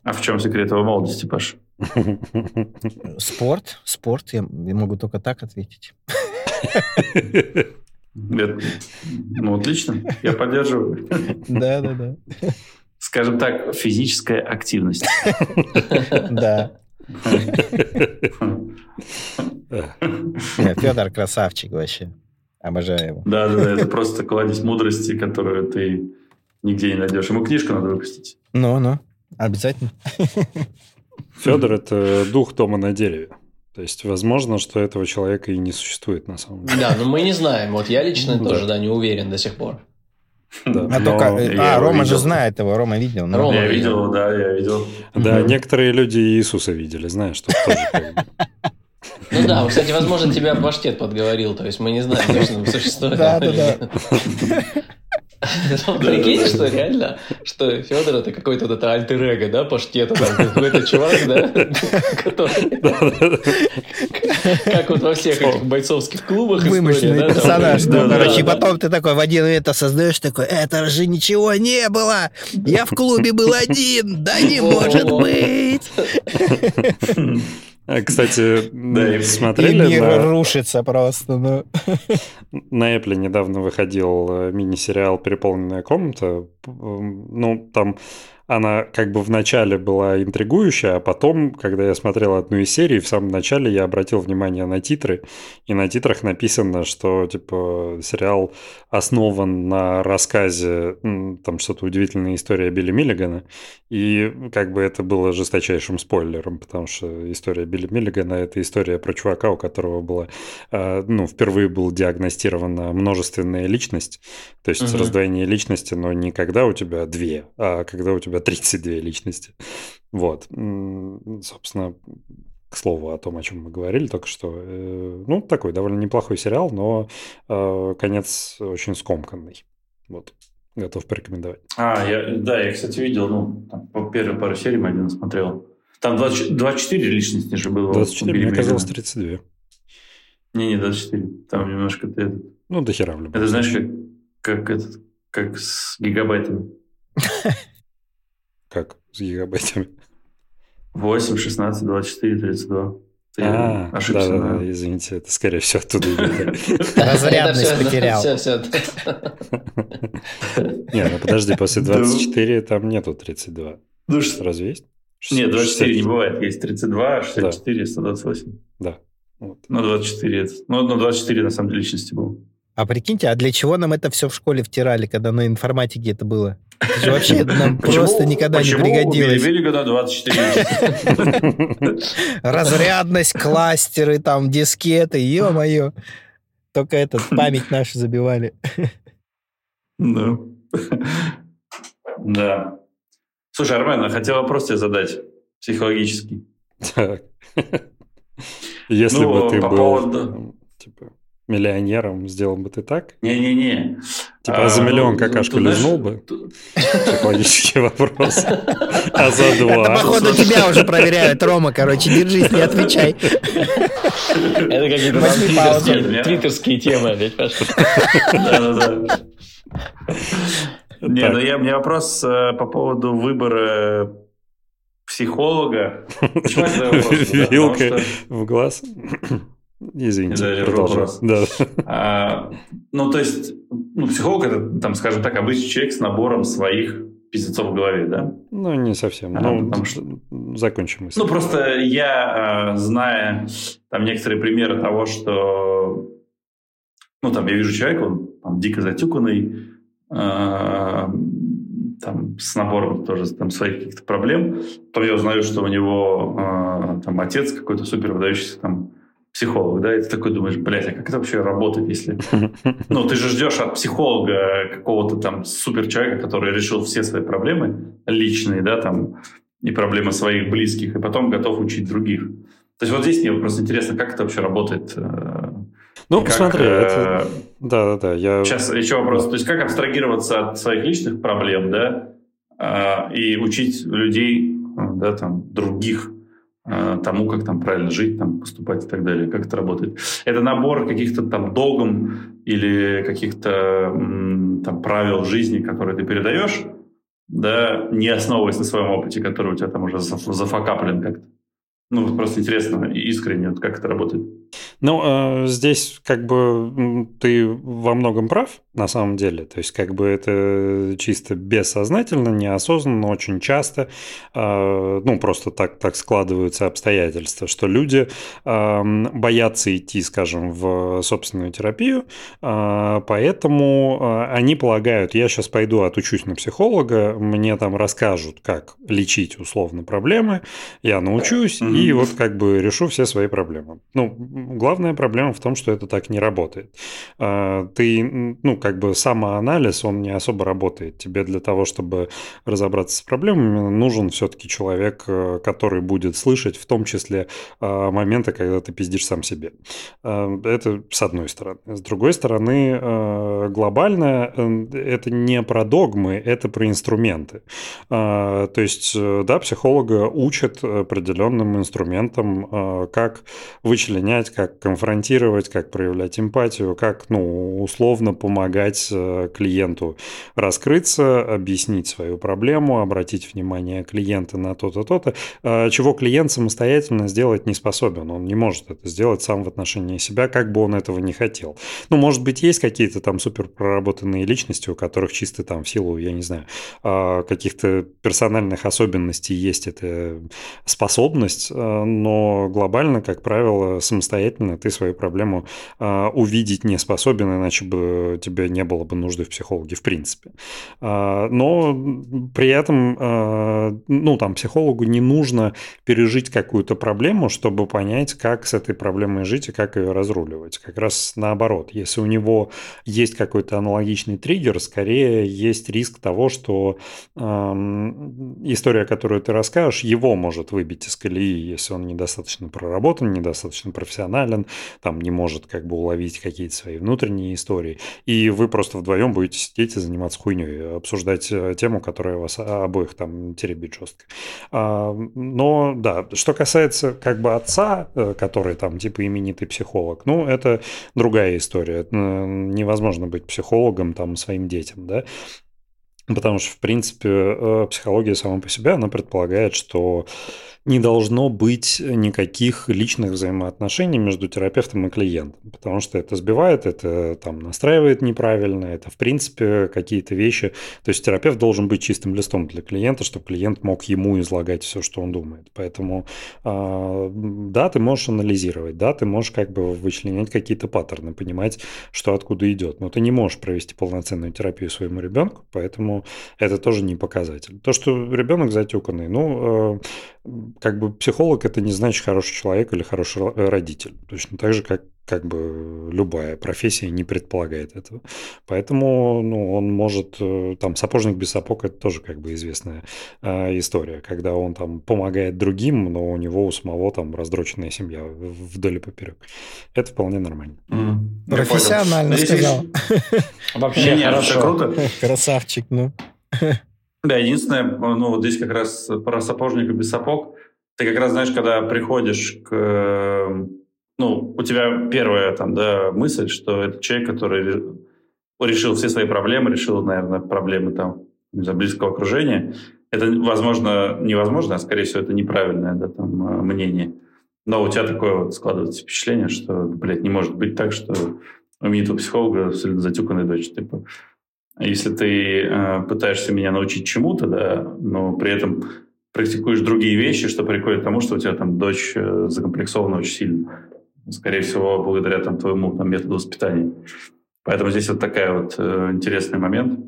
А в чем секрет его молодости, Паш? Спорт, спорт, я я могу только так ответить. Это- Ну, отлично. Я поддерживаю. Да, да, да. Скажем так, физическая активность. Да. <laughs> Федор красавчик вообще. Обожаю его. Да, да, да, это просто кладезь мудрости, которую ты нигде не найдешь. Ему книжку надо выпустить. Ну, ну, обязательно. Федор – это дух дома на дереве. То есть, возможно, что этого человека и не существует на самом деле. Да, но мы не знаем. Вот я лично Ну, тоже, да. да, не уверен до сих пор. Да, А, но- только, а Рома же видел. знает его, Рома видел. ну. Рома Я видел. видел, да, я видел. Да, Мгм. некоторые люди Иисуса видели, знаешь, что тоже. Ну да, кстати, возможно, тебя паштет подговорил, то есть мы не знаем точно, существует Да, да, да. <laughs> <laughs> Ну, Прикинь, что реально, что Федор это какой-то вот это альтер да, паштета, там какой-то чувак, да, <laughs> который, как вот во всех этих бойцовских клубах Вымышленный персонаж, да, короче, и потом ты такой в один момент осознаешь, такой, это же ничего не было, я в клубе был один, да не может быть. <laughs> А, Кстати, Да, и- И смотрели мир на, рушится просто, ну. <laughs> на Apple недавно выходил э, мини-сериал «Переполненная комната». Ну, там она как бы в начале была интригующая, а потом, когда я смотрел одну из серий, в самом начале я обратил внимание на титры, и на титрах написано, что типа сериал основан на рассказе, там что-то удивительная история Билли Миллигана, и как бы это было жесточайшим спойлером, потому что история Билли Миллигана – это история про чувака, у которого была, э, ну, впервые была диагностирована множественная личность, то есть Мгм. раздвоение личности, но не когда у тебя две, а когда у тебя 32 личности. Вот. Собственно, к слову о том, о чем мы говорили только что. Э, Ну, такой довольно неплохой сериал, но э, конец очень скомканный. Вот. Готов порекомендовать. А, я, да, я, кстати, видел, ну, там, по первой пару серий мы один смотрел. Там 20 24 личности же было. 24, у Билли мне казалось, Миллигана. 32. Не-не, 24. Там немножко ты этот- Ну, до хера в любом Это знаешь, как, как, этот, как с гигабайтами. <laughs> Как с гигабайтами. 8, 16, 24, 32. Ты А, ошибся, да, да, да. извините, это скорее всего оттуда идет. <laughs> Разрядность потерял. Не, ну подожди, после Да. 24 там нету 32. Ну, Разве есть? Нет, 24 не 60. бывает. Есть 32, 64, 128. Да. Ну, 24. это- Ну, ну, 24 на самом деле личности было. А прикиньте, а для чего нам это все в школе втирали, когда на информатике это было? Это же вообще <laughs> нам просто никогда не почему пригодилось. Билли Миллигана 24 личности? Разрядность, кластеры, там, дискеты, ё-моё. Только этот, <laughs> память нашу забивали. Да. <laughs> Да. Слушай, Армен, я хотел вопрос тебе задать. Психологический. Так. Если Ну, бы ты по был поводу- типа миллионером, сделал бы ты так? Не-не-не. Типа А, за миллион ну, какашку знаешь, лизнул бы? Психологический <laughs> вопрос. А за Это, два? походу, тебя уже проверяют, Рома, короче, держись, не отвечай. Это какие-то твиттерские, темы опять пошли. Да-да-да. Не, ну я, у меня вопрос э, по поводу выбора психолога. Почему <laughs> Вилкой в глаз. Извините, продолжай. Да. А, ну, то есть, ну, психолог это, там, скажем так, обычный человек с набором своих пиздецов в голове, да? Ну, не совсем. А, ну, потому что... закончим мысль. Ну, просто я, а, зная там некоторые примеры того, что ну, там, я вижу человека, он там, дико затюканный, э, там, с набором тоже там, своих каких-то проблем. Потом я узнаю, что у него э, там отец какой-то супер выдающийся там психолог, да, и ты такой думаешь, блядь, а как это вообще работает, если... <laughs> Ну, ты же ждешь от психолога какого-то там супер человека, который решил все свои проблемы личные, да, там, и проблемы своих близких, и потом готов учить других. То есть вот здесь мне просто интересно, как это вообще работает. Э, ну, как, смотри, это... Да, да, да. Я... Сейчас еще вопрос. То есть как абстрагироваться от своих личных проблем, да, э, и учить людей, да, там, других Э, тому, как там правильно жить, там, поступать и так далее, как это работает. Это набор каких-то там догм или каких-то там правил жизни, которые ты передаешь, да, не основываясь на своем опыте, который у тебя там уже зафакаплен как-то. Ну, просто интересно, искренне, вот как это работает. Ну, э, здесь как бы ты во многом прав, на самом деле. То есть, как бы это чисто бессознательно, неосознанно, очень часто, э, ну, просто так, так складываются обстоятельства, что люди э, боятся идти, скажем, в собственную терапию, поэтому они полагают, я сейчас пойду отучусь на психолога, мне там расскажут, как лечить условно проблемы, я научусь mm-hmm. и вот как бы решу все свои проблемы. Ну, главная проблема в том, что это так не работает. Э, ты, ну, как бы самоанализ, он не особо работает. Тебе для того, чтобы разобраться с проблемами, нужен все-таки человек, э, который будет слышать, в том числе э, моменты, когда ты пиздишь сам себе. Э, это с одной стороны. С другой стороны, глобально это не про догмы, это про инструменты. То есть, да, психолога учат определенным инструментам, как вычленять, как конфронтировать, как проявлять эмпатию, как, ну, условно помогать помогать э, клиенту раскрыться, объяснить свою проблему, обратить внимание клиента на то-то, то-то, э, чего клиент самостоятельно сделать не способен. Он не может это сделать сам в отношении себя, как бы он этого не хотел. Ну, может быть, есть какие-то там супер проработанные личности, у которых чисто там в силу, я не знаю, э, каких-то персональных особенностей есть эта способность, но глобально, как правило, самостоятельно ты свою проблему увидеть не способен, иначе бы тебе не было бы нужды в психологе в принципе. А, но при этом, а, ну, там, психологу не нужно пережить какую-то проблему, чтобы понять, как с этой проблемой жить и как ее разруливать. Как раз наоборот. Если у него есть какой-то аналогичный триггер, скорее есть риск того, что история, которую ты расскажешь, его может выбить из колеи, если он недостаточно проработан, недостаточно профессионален, там не может как бы уловить какие-то свои внутренние истории. И вы просто вдвоем будете сидеть и заниматься хуйней, обсуждать э, тему, которая вас обоих там теребит жестко. А, но да, что касается как бы отца, э, который там типа именитый психолог, ну, это другая история. Невозможно быть психологом там своим детям, да. Потому что, в принципе, э, психология сама по себе, она предполагает, что не должно быть никаких личных взаимоотношений между терапевтом и клиентом, потому что это сбивает, это там настраивает неправильно, это в принципе какие-то вещи. То есть терапевт должен быть чистым листом для клиента, чтобы клиент мог ему излагать все, что он думает. Поэтому а, да, ты можешь анализировать, да, ты можешь как бы вычленять какие-то паттерны, понимать, что откуда идет, но ты не можешь провести полноценную терапию своему ребенку, поэтому это тоже не показатель. То, что ребенок затюканный, ну, э, как бы психолог это не значит хороший человек или хороший родитель. Точно так же, как, как бы любая профессия не предполагает этого. Поэтому ну, он может, э, там, сапожник без сапог, это тоже как бы известная э, история, когда он там помогает другим, но у него у самого там раздроченная семья вдоль и поперек. Это вполне нормально. Mm. Профессионально сказал. Вообще хорошо. Круто. Красавчик, ну. <laughs> Да, единственное, ну вот здесь как раз про сапожника без сапог. Ты как раз знаешь, когда приходишь к... Ну, у тебя первая там, да, мысль, что это человек, который решил все свои проблемы, решил, наверное, проблемы там за близкого окружения. Это, возможно, невозможно, а, скорее всего, это неправильное да, там, э, мнение. Но у тебя такое вот складывается впечатление, что, блядь, не может быть так, что у именитого психолога абсолютно затюканная дочь. Типа, если ты э, пытаешься меня научить чему-то, да, но при этом практикуешь другие вещи, что приходит к тому, что у тебя там дочь э, закомплексована очень сильно. Скорее всего, благодаря там, твоему там, методу воспитания. Поэтому здесь вот такая вот э, интересный момент.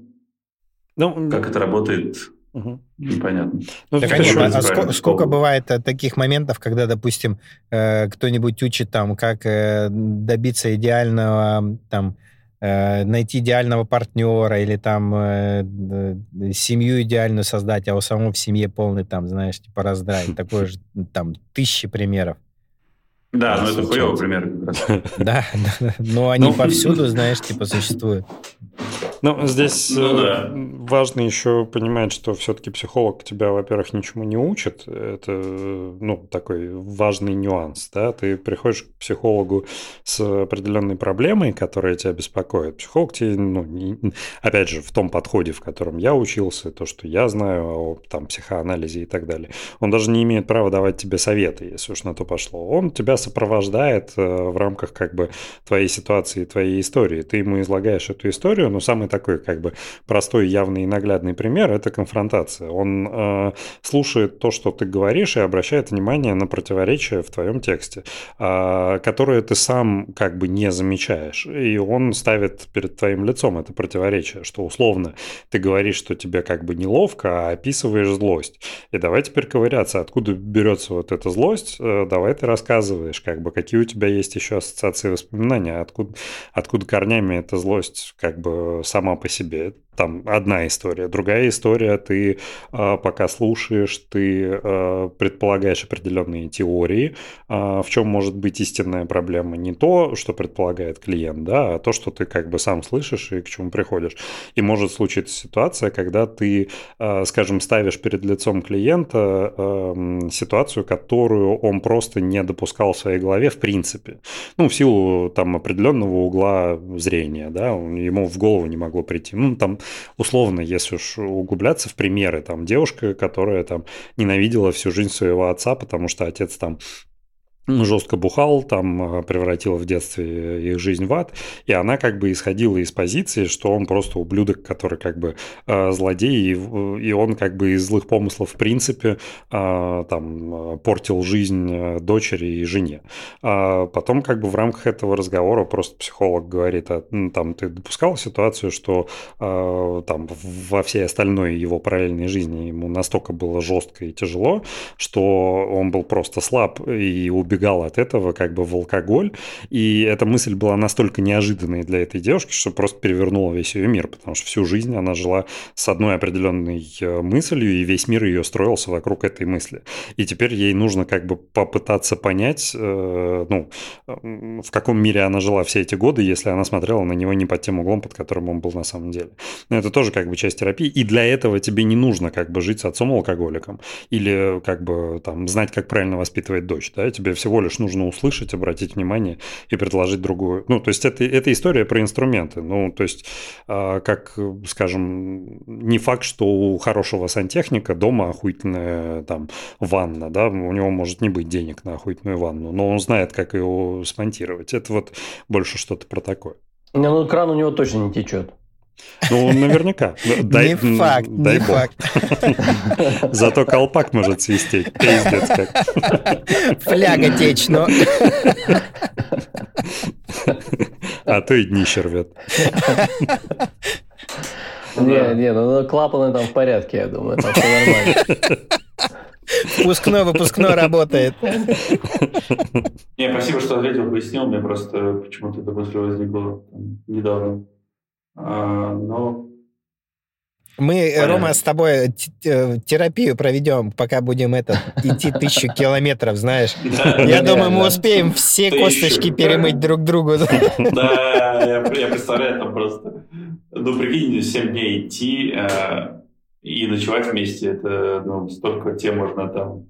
Ну, как это работает, угу. непонятно. Ну, так, конечно, а сколько, сколько бывает э, таких моментов, когда, допустим, э, кто-нибудь учит там, как э, добиться идеального там Э, найти идеального партнера или там э, семью идеальную создать, а у самого в семье полный там, знаешь, типа раздрай. <laughs> Такое же там тысячи примеров. Да, но это хуёвый пример раз. <laughs> <laughs> Да, но они ну, повсюду, знаешь, типа существуют. Ну, здесь ну, э, да. важно еще понимать, что все-таки психолог тебя, во-первых, ничему не учит. Это, ну, такой важный нюанс, да. Ты приходишь к психологу с определенной проблемой, которая тебя беспокоит. Психолог тебе, ну, не, опять же, в том подходе, в котором я учился, то, что я знаю о там, психоанализе и так далее, он даже не имеет права давать тебе советы, если уж на то пошло. Он тебя сопровождает э, в рамках как бы твоей ситуации, твоей истории. Ты ему излагаешь эту историю, но самый такой как бы простой, явный и наглядный пример – это конфронтация. Он э, слушает то, что ты говоришь, и обращает внимание на противоречия в твоем тексте, э, которые ты сам как бы не замечаешь. И он ставит перед твоим лицом это противоречие, что условно ты говоришь, что тебе как бы неловко, а описываешь злость. И давай теперь ковыряться, откуда берется вот эта злость, э, давай ты рассказываешь, как бы, какие у тебя есть еще ассоциации воспоминания, откуда, откуда корнями эта злость как бы сама по себе там одна история. Другая история, ты э, пока слушаешь, ты э, предполагаешь определенные теории, э, в чем может быть истинная проблема. Не то, что предполагает клиент, да, а то, что ты как бы сам слышишь и к чему приходишь. И может случиться ситуация, когда ты, э, скажем, ставишь перед лицом клиента э, ситуацию, которую он просто не допускал в своей голове в принципе. Ну, в силу там определенного угла зрения, да, ему в голову не могло прийти. Ну, там условно, если уж углубляться в примеры, там девушка, которая там ненавидела всю жизнь своего отца, потому что отец там жестко бухал, там э, превратил в детстве их жизнь в ад, и она как бы исходила из позиции, что он просто ублюдок, который как бы э, злодей, и, и он как бы из злых помыслов в принципе э, там портил жизнь дочери и жене. А потом как бы в рамках этого разговора просто психолог говорит, а, ну, там ты допускал ситуацию, что там во всей остальной его параллельной жизни ему настолько было жестко и тяжело, что он был просто слаб и убегал убегал от этого как бы в алкоголь, и эта мысль была настолько неожиданной для этой девушки, что просто перевернула весь ее мир, потому что всю жизнь она жила с одной определенной э, мыслью, и весь мир ее строился вокруг этой мысли. И теперь ей нужно как бы попытаться понять, э, ну, в каком мире она жила все эти годы, если она смотрела на него не под тем углом, под которым он был на самом деле. Но это тоже как бы часть терапии, и для этого тебе не нужно как бы жить с отцом-алкоголиком или как бы там знать, как правильно воспитывать дочь, да, тебе все всего лишь нужно услышать, обратить внимание и предложить другую. Ну, то есть это, это история про инструменты. Ну, то есть, а, как, скажем, не факт, что у хорошего сантехника дома охуительная там ванна, да, у него может не быть денег на охуительную ванну, но он знает, как ее смонтировать. Это вот больше что-то про такое. Не, ну кран у него точно не течет. Ну, наверняка. Дай, не факт, дай не бог. факт. <laughs> Зато колпак может свистеть. Пиздец как. Фляга течь, но... А то и днище рвет. Не, не, ну клапаны там в порядке, я думаю, там все нормально. Впускной, выпускной работает. Не, спасибо, что ответил, пояснил. Мне просто почему-то эта мысль возникла недавно. А, но мы, Понятно. Рома, с тобой терапию проведем, пока будем это, идти тысячу километров, знаешь. Я думаю, мы успеем все косточки перемыть друг другу. Да, я представляю, там просто... Ну, прикинь, 7 дней идти э, и ночевать вместе, это, ну, столько тем можно там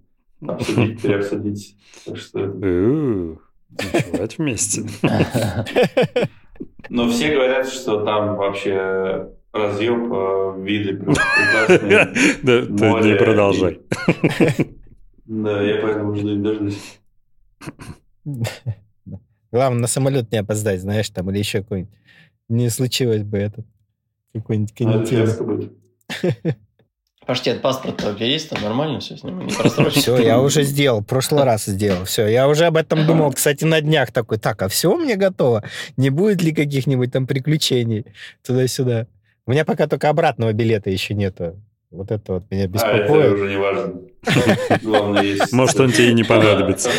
обсудить, <laughs> переобсудить. Так что... Ночевать вместе. <laughs> Но все говорят, что там вообще разъеб, э, виды прекрасные. <laughs> Да, ты не продолжай. Да, я поэтому жду не дождусь. Главное, на самолет не опоздать, знаешь, там, или еще какой-нибудь. Не случилось бы этот какой-нибудь канитель. <laughs> фиаско будет. Паштет, паспорт у тебя есть? Там нормально все с ним? Не просрочено? Все, я уже сделал, в прошлый раз сделал. Все, я уже об этом думал, кстати, на днях такой, так, а все мне готово? Не будет ли каких-нибудь там приключений туда-сюда? У меня пока только обратного билета еще нету. Вот это вот меня А это беспокоит. уже не важно. Главное, есть... Может, он тебе и не <laughs> понадобится.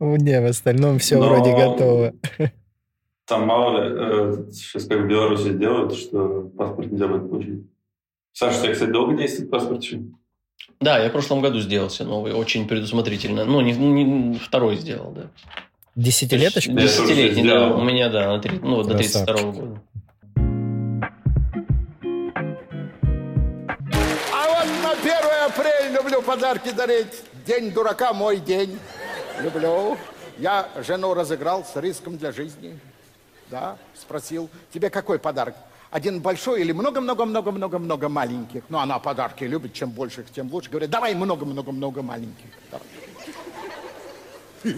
Не, в остальном все вроде готово. Там мало ли, э, сейчас как в Беларуси делают, что паспорт нельзя будет получить. Саша, у тебя, кстати, долго действует паспорт еще? Да, я в прошлом году сделал себе новый, очень предусмотрительно. Ну, не, не- второй сделал, да. Десятилеточку? Да. Десятилетний, да. У меня, да, на три- ну, до Красавчик. 32 года. А вот на 1 апреля люблю подарки дарить. День дурака мой день. Люблю. Я жену разыграл с риском для жизни. Да, спросил, тебе какой подарок? Один большой или много-много-много-много-много маленьких? Ну, она подарки любит, чем больше, тем лучше. Говорит, давай много-много-много маленьких. Вы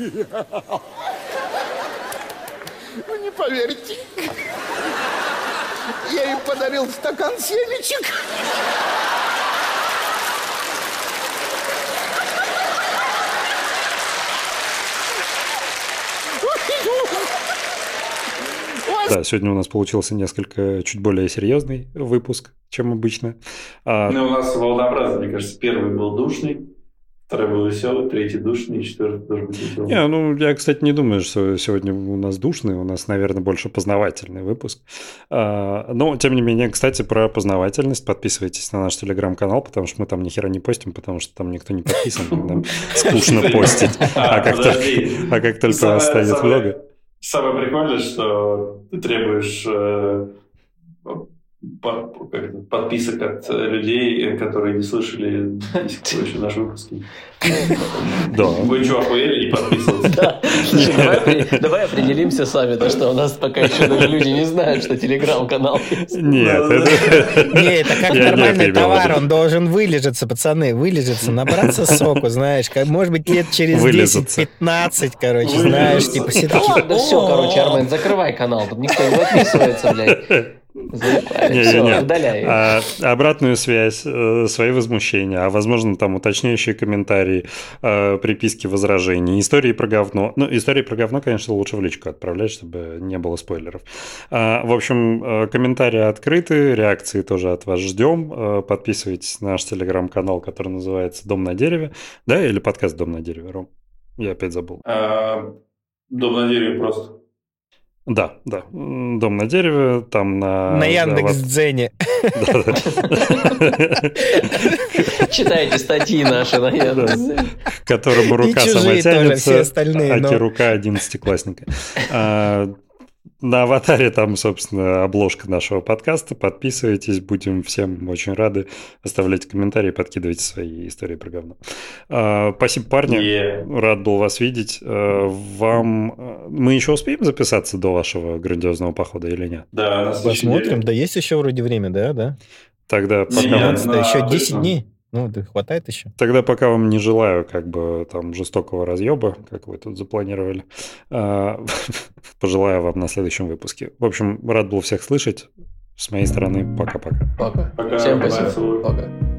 <laughs> не поверите. Я ей подарил стакан семечек. Да, сегодня у нас получился несколько чуть более серьезный выпуск, чем обычно. А, Ну, у нас волнообразно, мне кажется. Первый был душный, второй был веселый, третий душный, четвертый тоже будет веселый. Не, ну, я, кстати, не думаю, что сегодня у нас душный, у нас, наверное, больше познавательный выпуск. А, Но, тем не менее, кстати, про познавательность подписывайтесь на наш телеграм-канал, потому что мы там ни хера не постим, потому что там никто не подписан, нам скучно <laughs> постить. А как только подожди. а как только вас станет много... Самое прикольное, что ты требуешь э, подписок от э, людей, которые не слышали еще наши выпуски. Да. Вы что, охуели и подписываться? Давай, опре- давай определимся сами, то, что у нас пока еще даже люди не знают, что телеграм-канал есть. Нет, это... Не, это как не нормальный товар, он должен вылежаться, пацаны, вылежаться, набраться соку, знаешь, как, может быть, лет через Вылизаться. 10-15, короче, знаешь, типа все Да такие, ладно, все, «О, короче, Армен, закрывай канал, тут никто не подписывается, блядь. Все. А, обратную связь, э, свои возмущения, а возможно там уточняющие комментарии, э, приписки, возражения, истории про говно. Ну, истории про говно, конечно, лучше в личку отправлять, чтобы не было спойлеров. А, в общем, э, комментарии открыты, реакции тоже от вас ждем. Подписывайтесь на наш телеграм-канал, который называется «Дом на дереве». Да, или подкаст «Дом на дереве», Ром? Я опять забыл. А, Дом на дереве просто. Да, да. «Дом на дереве», там на... на да, Яндекс.Дзене. <laughs> Читайте статьи наши на Яндексе. к которому рука сама тянется, все остальные, аки но- рука одиннадцатиклассника. На аватаре там, собственно, обложка нашего подкаста. Подписывайтесь, будем всем очень рады. Оставляйте комментарии, подкидывайте свои истории про говно. А, Спасибо, парни. Е. Рад был вас видеть. А, Вам... а, Мы еще успеем записаться до вашего грандиозного похода или нет? Да, Посмотрим, да есть еще вроде время, да, да. Тогда пока, нет. вам, Да, еще точно. 10 дней. Ну, да, хватает еще. тогда пока вам не желаю как бы там жестокого разъеба, как вы тут запланировали. А, <laughs> Пожелаю вам на следующем выпуске. В общем, рад был всех слышать. С моей стороны, пока-пока. Пока. Пока. Всем спасибо. Пока.